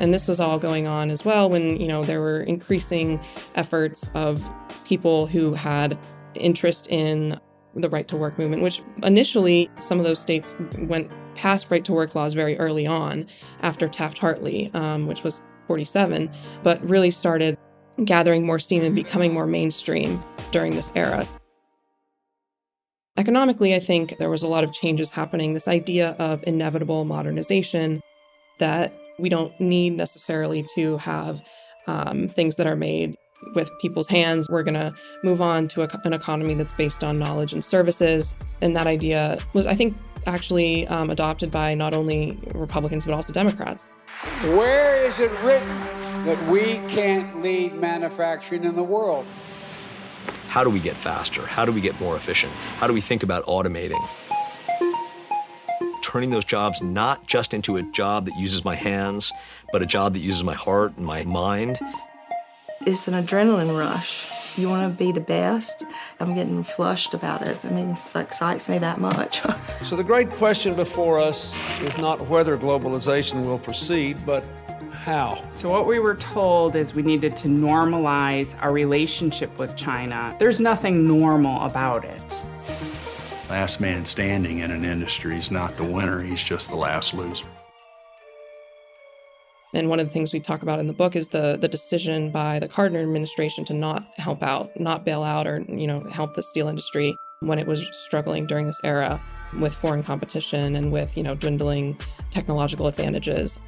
Speaker 8: And this was all going on as well when, you know, there were increasing efforts of people who had interest in the right to work movement, which initially some of those states went past right to work laws very early on after Taft Hartley, um, which was 47, but really started gathering more steam and becoming more mainstream during this era. Economically, I think there was a lot of changes happening. This idea of inevitable modernization that we don't need necessarily to have um, things that are made with people's hands. We're going to move on to a, an economy that's based on knowledge and services. And that idea was, I think, actually um, adopted by not only Republicans, but also Democrats.
Speaker 27: Where is it written that we can't lead manufacturing in the world?
Speaker 28: How do we get faster? How do we get more efficient? How do we think about automating? Turning those jobs not just into a job that uses my hands, but a job that uses my heart and my mind.
Speaker 29: It's an adrenaline rush. You want to be the best. I'm getting flushed about it. I mean, it excites me that much.
Speaker 30: so the great question before us is not whether globalization will proceed, but how?
Speaker 31: So, what we were told is we needed to normalize our relationship with China. There's nothing normal about it.
Speaker 32: Last man standing in an industry is not the winner, he's just the last loser.
Speaker 8: And one of the things we talk about in the book is the the decision by the Carter administration to not help out, not bail out or, you know, help the steel industry when it was struggling during this era with foreign competition and with, you know, dwindling technological advantages.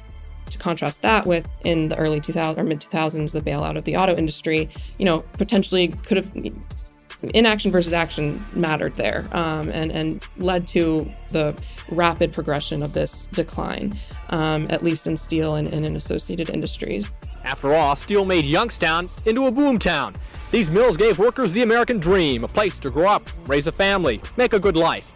Speaker 8: To contrast that with in the early 2000s or mid 2000s, the bailout of the auto industry, you know, potentially could have inaction versus action mattered there um, and, and led to the rapid progression of this decline, um, at least in steel and, and in associated industries.
Speaker 33: After all, steel made Youngstown into a boomtown. These mills gave workers the American dream, a place to grow up, raise a family, make a good life.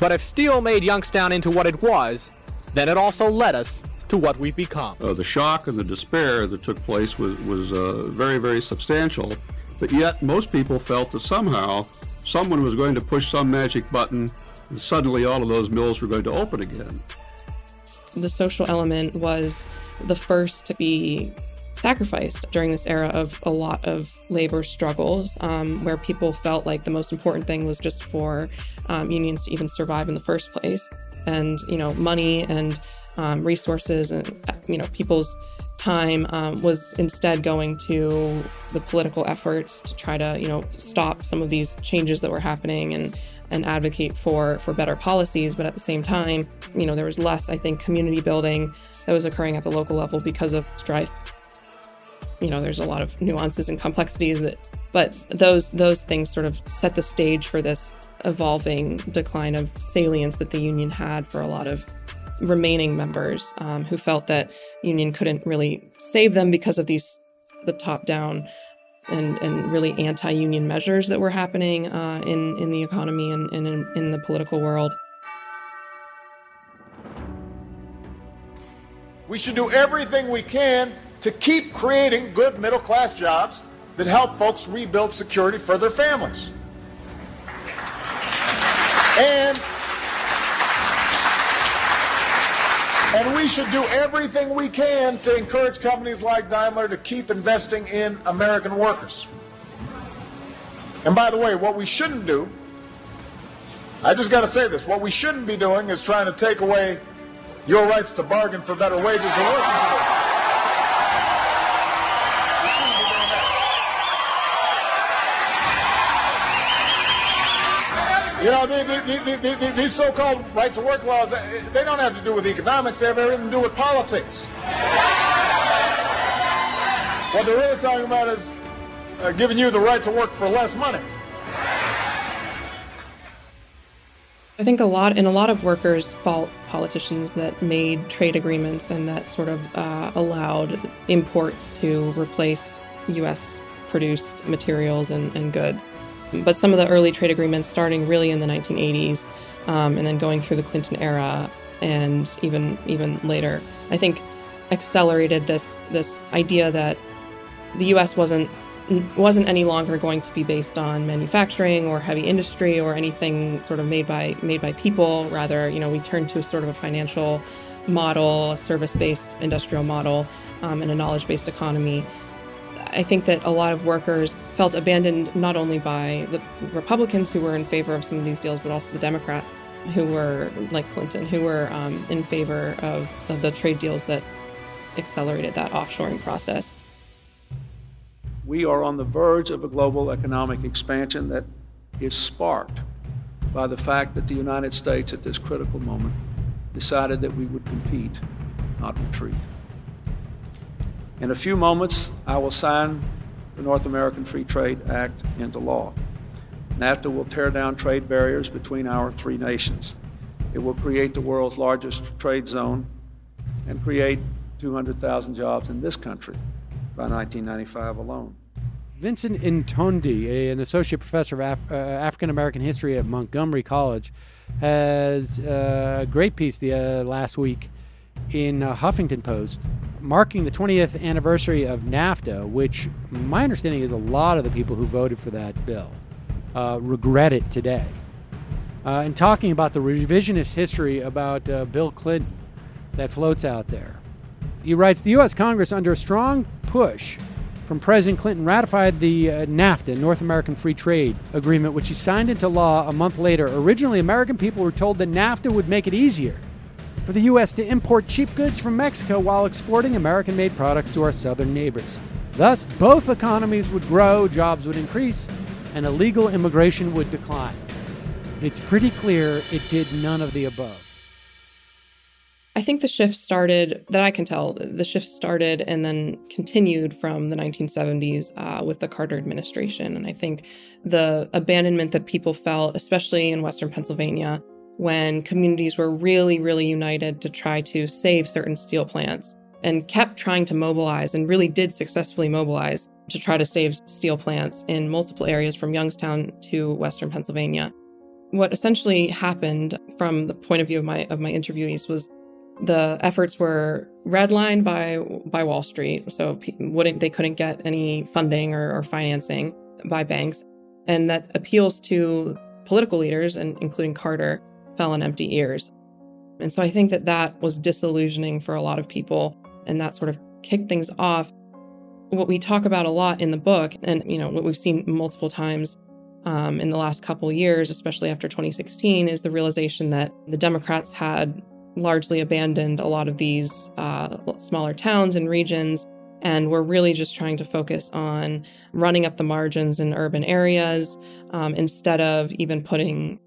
Speaker 33: But if steel made Youngstown into what it was, then it also led us to what we've become.
Speaker 34: Uh, the shock and the despair that took place was, was uh, very, very substantial. But yet, most people felt that somehow someone was going to push some magic button and suddenly all of those mills were going to open again.
Speaker 8: The social element was the first to be sacrificed during this era of a lot of labor struggles, um, where people felt like the most important thing was just for um, unions to even survive in the first place. And, you know, money and um, resources and, you know, people's time um, was instead going to the political efforts to try to you know stop some of these changes that were happening and and advocate for for better policies. But at the same time you know there was less i think community building that was occurring at the local level because of strife. You know there's a lot of nuances and complexities that but those those things sort of set the stage for this evolving decline of salience that the union had for a lot of remaining members um, who felt that the union couldn't really save them because of these the top down and, and really anti union measures that were happening uh, in, in the economy and, and in, in the political world.
Speaker 35: We should do everything we can to keep creating good middle class jobs that help folks rebuild security for their families. And and we should do everything we can to encourage companies like Daimler to keep investing in American workers. And by the way, what we shouldn't do, I just got to say this, what we shouldn't be doing is trying to take away your rights to bargain for better wages and working You know, the, the, the, these so-called right-to-work laws, they don't have to do with economics. They have everything to do with politics. What they're really talking about is uh, giving you the right to work for less money.
Speaker 8: I think a lot, and a lot of workers fault politicians that made trade agreements and that sort of uh, allowed imports to replace U.S. produced materials and, and goods. But some of the early trade agreements, starting really in the 1980s, um, and then going through the Clinton era, and even even later, I think accelerated this this idea that the U.S. wasn't wasn't any longer going to be based on manufacturing or heavy industry or anything sort of made by made by people. Rather, you know, we turned to sort of a financial model, a service-based industrial model, um, and a knowledge-based economy I think that a lot of workers felt abandoned not only by the Republicans who were in favor of some of these deals, but also the Democrats who were, like Clinton, who were um, in favor of, of the trade deals that accelerated that offshoring process.
Speaker 30: We are on the verge of a global economic expansion that is sparked by the fact that the United States, at this critical moment, decided that we would compete, not retreat. In a few moments, I will sign the North American Free Trade Act into law. NAFTA will tear down trade barriers between our three nations. It will create the world's largest trade zone and create 200,000 jobs in this country by 1995 alone.
Speaker 36: Vincent Intondi, an associate professor of Af- uh, African American history at Montgomery College, has uh, a great piece the, uh, last week in uh, Huffington Post marking the 20th anniversary of NAFTA, which my understanding is a lot of the people who voted for that bill uh, regret it today. Uh, and talking about the revisionist history about uh, Bill Clinton that floats out there. He writes The U.S. Congress, under a strong push from President Clinton, ratified the uh, NAFTA, North American Free Trade Agreement, which he signed into law a month later. Originally, American people were told that NAFTA would make it easier for the U.S. to import cheap goods from Mexico while exporting American made products to our southern neighbors. Thus, both economies would grow, jobs would increase, and illegal immigration would decline. It's pretty clear it did none of the above.
Speaker 8: I think the shift started, that I can tell, the shift started and then continued from the 1970s uh, with the Carter administration. And I think the abandonment that people felt, especially in Western Pennsylvania, when communities were really, really united to try to save certain steel plants and kept trying to mobilize and really did successfully mobilize to try to save steel plants in multiple areas from Youngstown to Western Pennsylvania. What essentially happened from the point of view of my of my interviewees was the efforts were redlined by by Wall Street, so wouldn't they couldn't get any funding or, or financing by banks, and that appeals to political leaders and including Carter fell on empty ears. And so I think that that was disillusioning for a lot of people and that sort of kicked things off. What we talk about a lot in the book and you know what we've seen multiple times um, in the last couple years, especially after 2016, is the realization that the Democrats had largely abandoned a lot of these uh, smaller towns and regions and we're really just trying to focus on running up the margins in urban areas um, instead of even putting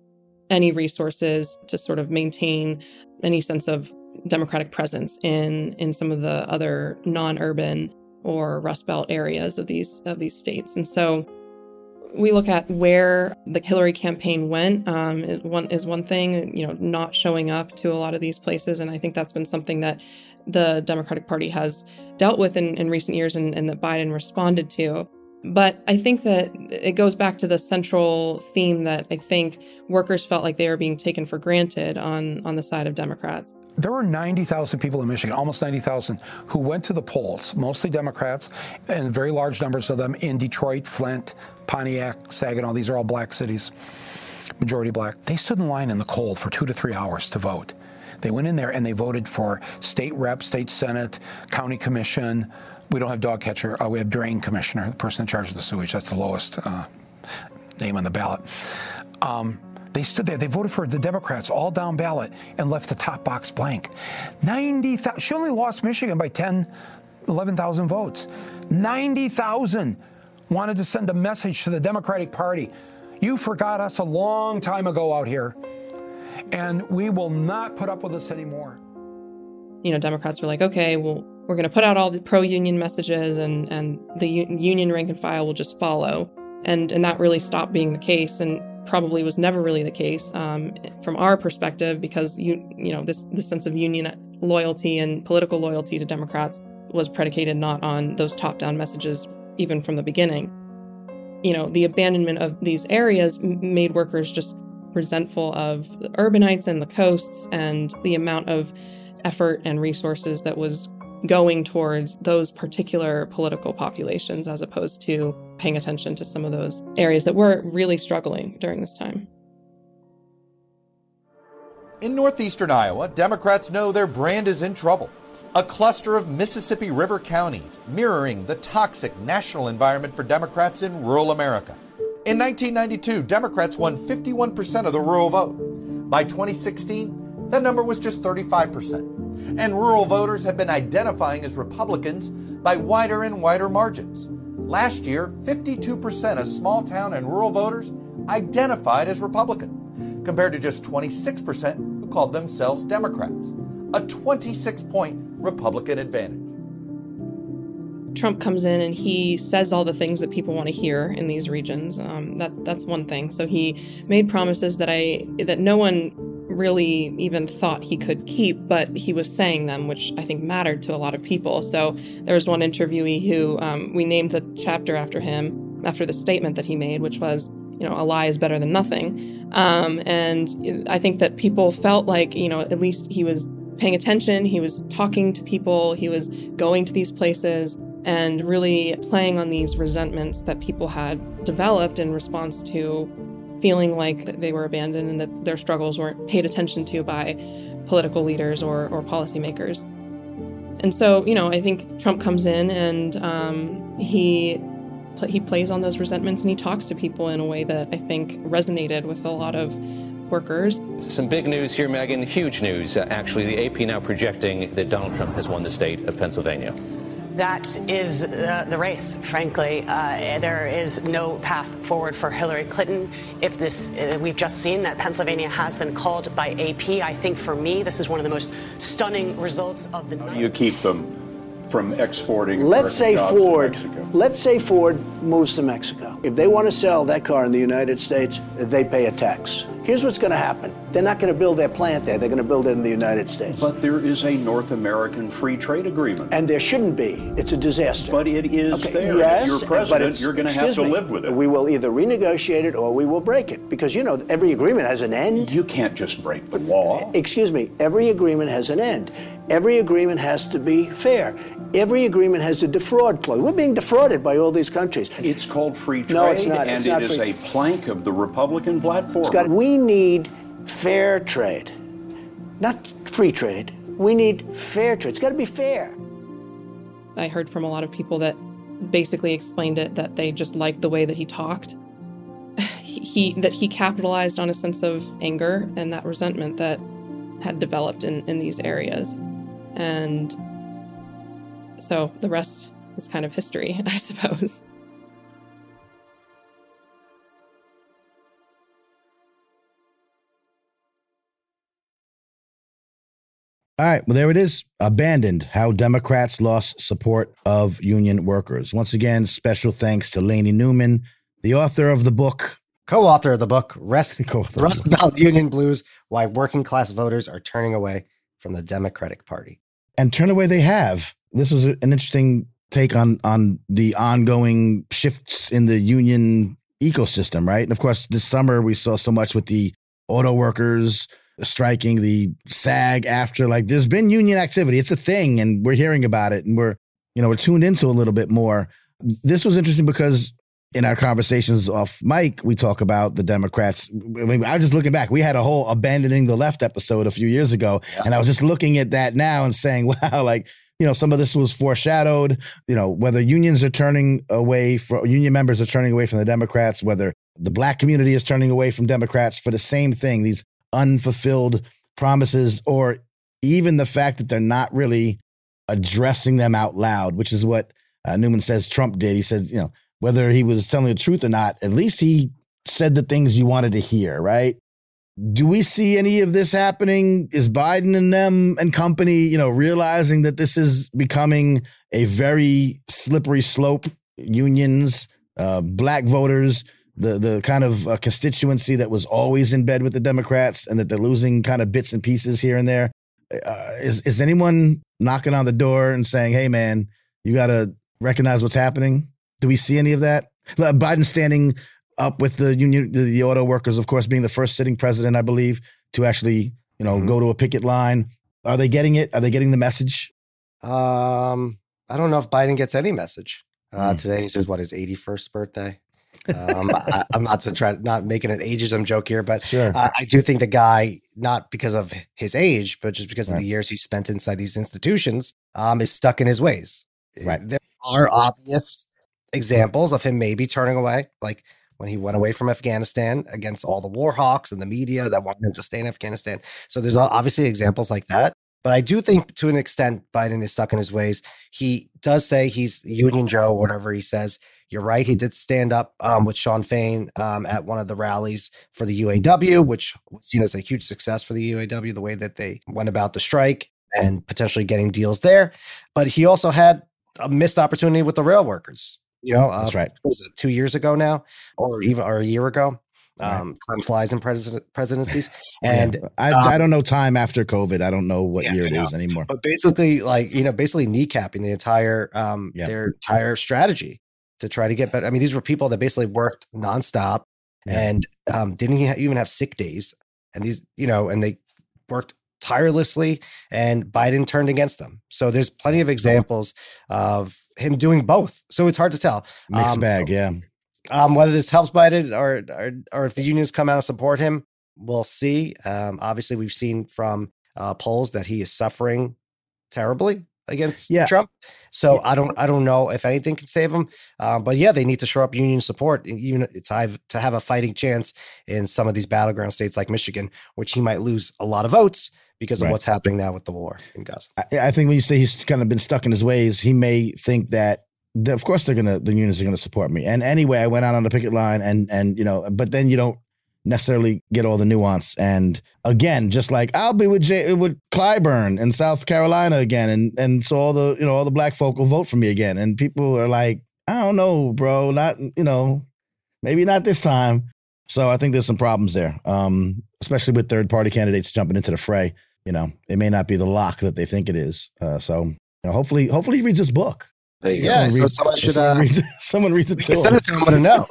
Speaker 8: any resources to sort of maintain any sense of democratic presence in in some of the other non-urban or rust belt areas of these of these states and so we look at where the Hillary campaign went um, one is one thing, you know, not showing up to a lot of these places, and I think that's been something that the Democratic Party has dealt with in, in recent years and, and that Biden responded to. But I think that it goes back to the central theme that I think workers felt like they were being taken for granted on, on the side of Democrats.
Speaker 37: There were 90,000 people in Michigan, almost 90,000, who went to the polls, mostly Democrats, and very large numbers of them in Detroit, Flint, Pontiac, Saginaw. These are all black cities, majority black. They stood in line in the cold for two to three hours to vote. They went in there and they voted for state rep, state senate, county commission. We don't have dog catcher. Uh, we have drain commissioner, the person in charge of the sewage. That's the lowest uh, name on the ballot. Um, they stood there. They voted for the Democrats all down ballot and left the top box blank. 90,000. She only lost Michigan by 10, 11,000 votes. 90,000 wanted to send a message to the Democratic Party. You forgot us a long time ago out here, and we will not put up with this anymore.
Speaker 8: You know, Democrats were like, okay, well, we're going to put out all the pro-union messages, and and the union rank and file will just follow, and and that really stopped being the case. And probably was never really the case um, from our perspective because you you know this this sense of union loyalty and political loyalty to Democrats was predicated not on those top down messages even from the beginning. You know, the abandonment of these areas made workers just resentful of the urbanites and the coasts and the amount of effort and resources that was going towards those particular political populations as opposed to paying attention to some of those areas that were really struggling during this time.
Speaker 38: In northeastern Iowa, Democrats know their brand is in trouble. A cluster of Mississippi River counties mirroring the toxic national environment for Democrats in rural America. In 1992, Democrats won 51% of the rural vote. By 2016, that number was just 35% and rural voters have been identifying as Republicans by wider and wider margins. Last year, 52% of small town and rural voters identified as Republican, compared to just 26% who called themselves Democrats. A 26 point Republican advantage.
Speaker 8: Trump comes in and he says all the things that people want to hear in these regions. Um, that's that's one thing. So he made promises that I that no one really even thought he could keep, but he was saying them, which I think mattered to a lot of people. So there was one interviewee who um, we named the chapter after him, after the statement that he made, which was, you know, a lie is better than nothing. Um, and I think that people felt like, you know, at least he was paying attention, he was talking to people, he was going to these places and really playing on these resentments that people had developed in response to feeling like they were abandoned and that their struggles weren't paid attention to by political leaders or, or policymakers. And so, you know, I think Trump comes in and um, he he plays on those resentments and he talks to people in a way that I think resonated with a lot of workers.
Speaker 39: Some big news here, Megan. Huge news. Uh, actually, the AP now projecting that Donald Trump has won the state of Pennsylvania
Speaker 40: that is uh, the race, frankly. Uh, there is no path forward for Hillary Clinton. If this, uh, we've just seen that Pennsylvania has been called by AP. I think for me, this is one of the most stunning results of the night.
Speaker 34: You keep them from exporting.
Speaker 41: Let's
Speaker 34: American
Speaker 41: say Ford. Let's say Ford moves to Mexico. If they want to sell that car in the United States, they pay a tax. Here's what's going to happen. They're not going to build their plant there. They're going to build it in the United States.
Speaker 34: But there is a North American free trade agreement.
Speaker 41: And there shouldn't be. It's a disaster.
Speaker 34: But it is
Speaker 41: okay,
Speaker 34: there.
Speaker 41: Yes,
Speaker 34: if you're president, you're going to have to
Speaker 41: me,
Speaker 34: live with it.
Speaker 41: We will either renegotiate it or we will break it. Because, you know, every agreement has an end.
Speaker 34: You can't just break the law.
Speaker 41: Excuse me. Every agreement has an end. Every agreement has to be fair. Every agreement has a defraud clause. We're being defrauded by all these countries.
Speaker 34: It's called free trade,
Speaker 41: no, it's not.
Speaker 34: and
Speaker 41: it's
Speaker 34: it
Speaker 41: not
Speaker 34: is a plank of the Republican platform.
Speaker 41: Scott, we need fair trade, not free trade. We need fair trade. It's got to be fair.
Speaker 8: I heard from a lot of people that basically explained it that they just liked the way that he talked. he that he capitalized on a sense of anger and that resentment that had developed in, in these areas. And so the rest is kind of history, I suppose.
Speaker 42: All right, well, there it is. Abandoned How Democrats Lost Support of Union Workers. Once again, special thanks to Lainey Newman, the author of the book.
Speaker 43: Co author of the book, Rust, Rust Belt Union Blues Why Working Class Voters Are Turning Away from the Democratic Party.
Speaker 5: and turn away they have. This was an interesting take on on the ongoing shifts in the union ecosystem, right? And of course, this summer we saw so much with the auto workers striking, the SAG-AFTRA. Like, there's been union activity; it's a thing, and we're hearing about it, and we're you know we're tuned into a little bit more. This was interesting because in our conversations off mic, we talk about the Democrats. I mean, I was just looking back. We had a whole abandoning the left episode a few years ago, yeah. and I was just looking at that now and saying, wow, like you know, some of this was foreshadowed. You know, whether unions are turning away from union members are turning away from the Democrats, whether the black community is turning away from Democrats for the same thing, these unfulfilled promises, or even the fact that they're not really addressing them out loud, which is what uh, Newman says Trump did. He said, you know, whether he was telling the truth or not, at least he said the things you wanted to hear, right? Do we see any of this happening? Is Biden and them and company, you know, realizing that this is becoming a very slippery slope? Unions, uh, black voters, the the kind of uh, constituency that was always in bed with the Democrats, and that they're losing kind of bits and pieces here and there. Uh, is is anyone knocking on the door and saying, "Hey, man, you got to recognize what's happening"? Do we see any of that? Biden standing up with the union, the auto workers, of course, being the first sitting president, I believe, to actually, you know, mm-hmm. go to a picket line. Are they getting it? Are they getting the message?
Speaker 6: Um, I don't know if Biden gets any message. Uh, mm. Today is what his 81st birthday. um, I, am not to try not making an ageism joke here, but sure. uh, I do think the guy, not because of his age, but just because right. of the years he spent inside these institutions, um, is stuck in his ways.
Speaker 5: Right.
Speaker 6: There are obvious examples of him maybe turning away, like when he went away from Afghanistan against all the war hawks and the media that wanted him to stay in Afghanistan. So there's obviously examples like that. But I do think to an extent Biden is stuck in his ways. He does say he's Union Joe, whatever he says. You're right. He did stand up um, with Shawn Fain um, at one of the rallies for the UAW, which was seen as a huge success for the UAW, the way that they went about the strike and potentially getting deals there. But he also had a missed opportunity with the rail workers. You know,
Speaker 5: uh, that's right.
Speaker 6: was it two years ago now, or even or a year ago? Um, time flies in pres- presidencies, and
Speaker 5: yeah. I, um, I don't know time after COVID. I don't know what yeah, year it is anymore.
Speaker 6: But basically, like you know, basically kneecapping the entire um yeah. their entire strategy to try to get better. I mean, these were people that basically worked nonstop and um, didn't even have sick days, and these you know, and they worked tirelessly, and Biden turned against them. So there's plenty of examples of him doing both. So it's hard to tell.
Speaker 5: Mixed um, bag, yeah.
Speaker 6: Um, whether this helps Biden or, or, or if the unions come out and support him, we'll see. Um, obviously, we've seen from uh, polls that he is suffering terribly against yeah. Trump. So yeah. I don't I don't know if anything can save him. Uh, but yeah, they need to show up union support, even to have to have a fighting chance in some of these battleground states like Michigan, which he might lose a lot of votes because of right. what's happening now with the war in Gaza.
Speaker 5: I, I, think when you say he's kind of been stuck in his ways, he may think that. of course, they're gonna the unions are gonna support me. And anyway, I went out on the picket line, and and you know, but then you don't necessarily get all the nuance. And again, just like I'll be with Jay, with Clyburn in South Carolina again, and and so all the you know all the black folk will vote for me again. And people are like, I don't know, bro, not you know, maybe not this time. So I think there's some problems there, um, especially with third party candidates jumping into the fray you know, it may not be the lock that they think it is. Uh, so, you know, hopefully, hopefully he reads this book.
Speaker 6: Yeah, someone so reads, someone should
Speaker 5: someone, uh, reads, someone reads it to
Speaker 6: send it to him. to know.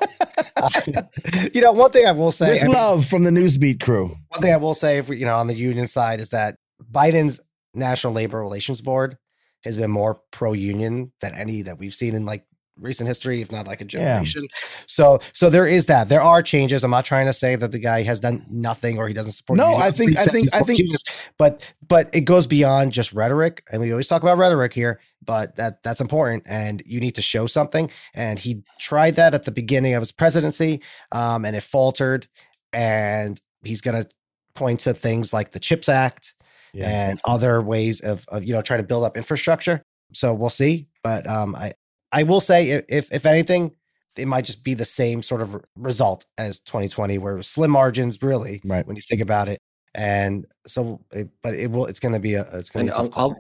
Speaker 6: you know, one thing I will say,
Speaker 5: with I mean, love from the Newsbeat crew.
Speaker 6: One thing I will say, if we, you know, on the union side, is that Biden's National Labor Relations Board has been more pro-union than any that we've seen in like recent history, if not like a generation. Yeah. So, so there is that. There are changes. I'm not trying to say that the guy has done nothing or he doesn't support.
Speaker 5: No, I think, I think, I think,
Speaker 6: changes, but, but it goes beyond just rhetoric, and we always talk about rhetoric here. But that that's important, and you need to show something. And he tried that at the beginning of his presidency, um, and it faltered. And he's going to point to things like the Chips Act yeah. and other ways of, of you know trying to build up infrastructure. So we'll see. But um, I I will say, if if anything, it might just be the same sort of result as 2020, where slim margins, really,
Speaker 5: right?
Speaker 6: When you think about it, and so, it, but it will. It's going to be a. It's going to be tough. I'll,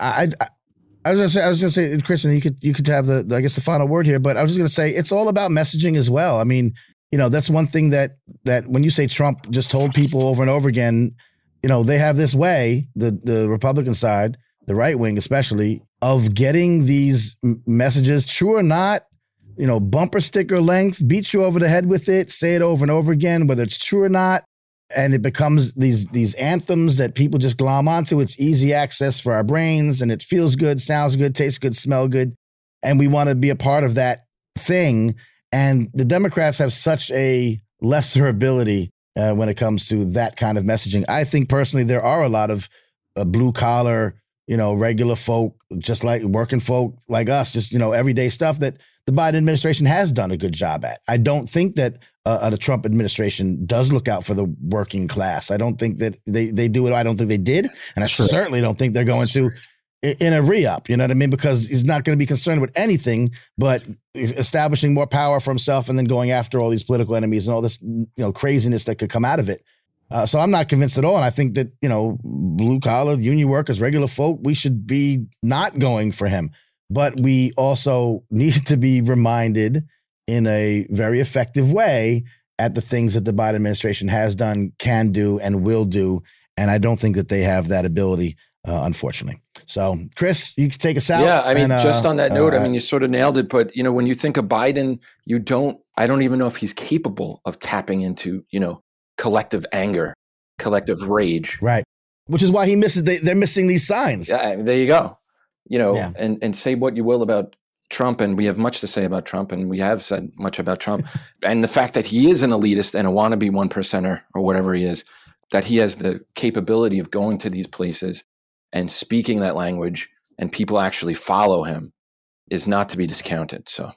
Speaker 5: I, I, I was gonna say, I was gonna say, Kristen, you could you could have the, I guess the final word here, but I was just gonna say it's all about messaging as well. I mean, you know, that's one thing that that when you say Trump just told people over and over again, you know, they have this way, the the Republican side, the right wing especially, of getting these messages, true or not, you know, bumper sticker length, beat you over the head with it, say it over and over again, whether it's true or not. And it becomes these these anthems that people just glom onto. It's easy access for our brains, and it feels good, sounds good, tastes good, smell good, and we want to be a part of that thing. And the Democrats have such a lesser ability uh, when it comes to that kind of messaging. I think personally, there are a lot of uh, blue collar, you know, regular folk, just like working folk like us, just you know, everyday stuff that the Biden administration has done a good job at. I don't think that uh, the Trump administration does look out for the working class. I don't think that they they do it. I don't think they did, and I
Speaker 6: Sure.
Speaker 5: certainly don't think they're going to in a re-up. You know what I mean? Because he's not going to be concerned with anything but establishing more power for himself, and then going after all these political enemies and all this you know craziness that could come out of it. Uh, so I'm not convinced at all, and I think that you know blue collar union workers, regular folk, we should be not going for him. But we also need to be reminded in a very effective way at the things that the Biden administration has done, can do, and will do. And I don't think that they have that ability, uh, unfortunately. So, Chris, you can take us out.
Speaker 7: Yeah, I mean,
Speaker 5: and, uh,
Speaker 7: just on that note,
Speaker 5: uh,
Speaker 7: I mean, you sort of nailed it. But you know, when you think of Biden, you don't. I don't even know if he's capable of tapping into you know collective anger, collective rage.
Speaker 5: right, which is why he misses. They, they're missing these signs.
Speaker 7: Yeah, there you go. You know,
Speaker 5: Yeah.
Speaker 7: and and say what you will about Trump, and we have much to say about Trump, and we have said much about Trump, and the fact that he is an elitist and a wannabe one percenter or whatever he is, that he has the capability of going to these places and speaking that language, and people actually follow him, is not to be discounted. So.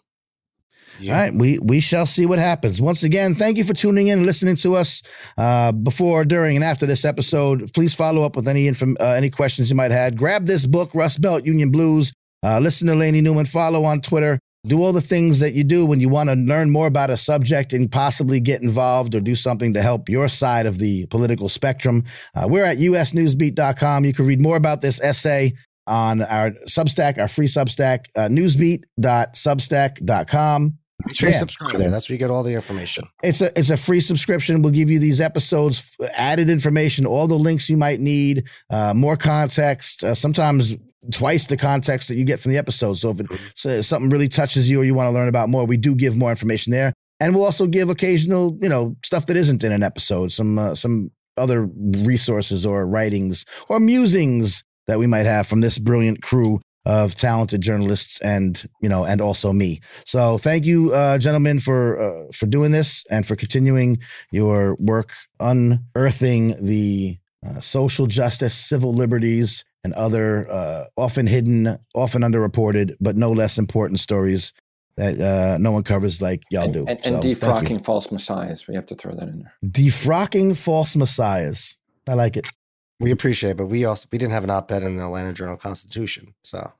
Speaker 5: All right, we we shall see what happens. Once again, thank you for tuning in and listening to us uh, before, during, and after this episode. Please follow up with any inform- uh, any questions you might have. Grab this book, Rust Belt Union Blues. Uh, listen to Lainey Newman. Follow on Twitter. Do all the things that you do when you want to learn more about a subject and possibly get involved or do something to help your side of the political spectrum. Uh, we're at usnewsbeat.com. You can read more about this essay on our Substack, our free Substack, uh, newsbeat.substack.com.
Speaker 6: Make sure you subscribe there. That's where you get all the information.
Speaker 5: It's a it's a free subscription. We'll give you these episodes, added information, all the links you might need, uh, more context. Uh, sometimes twice the context that you get from the episode. So if it, so something really touches you or you want to learn about more, we do give more information there, and we'll also give occasional you know stuff that isn't in an episode, some uh, some other resources or writings or musings that we might have from this brilliant crew of talented journalists and you know and also me so thank you uh gentlemen for uh, for doing this and for continuing your work unearthing the uh, social justice civil liberties and other uh, often hidden often underreported but no less important stories that uh, no one covers like y'all
Speaker 7: and,
Speaker 5: do
Speaker 7: and, and
Speaker 5: you.
Speaker 7: defrocking false messiahs. We have to throw that in there.
Speaker 5: defrocking false messiahs i like it
Speaker 6: We appreciate it, but we also we didn't have an op-ed in the Atlanta Journal Constitution. So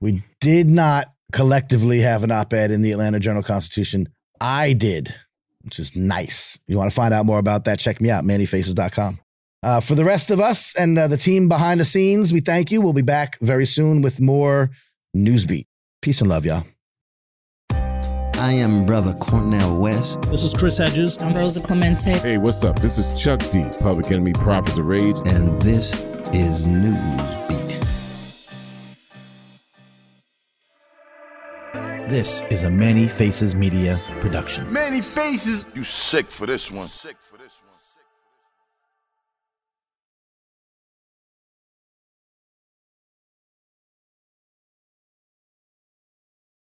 Speaker 5: We did not collectively have an op ed in the Atlanta Journal Constitution. I did, which is nice. You want to find out more about that? Check me out, mannyfaces.com. Uh, for the rest of us and uh, the team behind the scenes, we thank you. We'll be back very soon with more Newsbeat. Peace and love, y'all.
Speaker 28: I am Brother Cornel West.
Speaker 44: This is Chris Hedges.
Speaker 45: I'm Rosa Clemente.
Speaker 46: Hey, what's up? This is Chuck D, Public Enemy Prophets of Rage.
Speaker 28: And this is Newsbeat.
Speaker 47: This is a Manny Faces Media production.
Speaker 46: Manny Faces. You sick for this one. Sick for this one.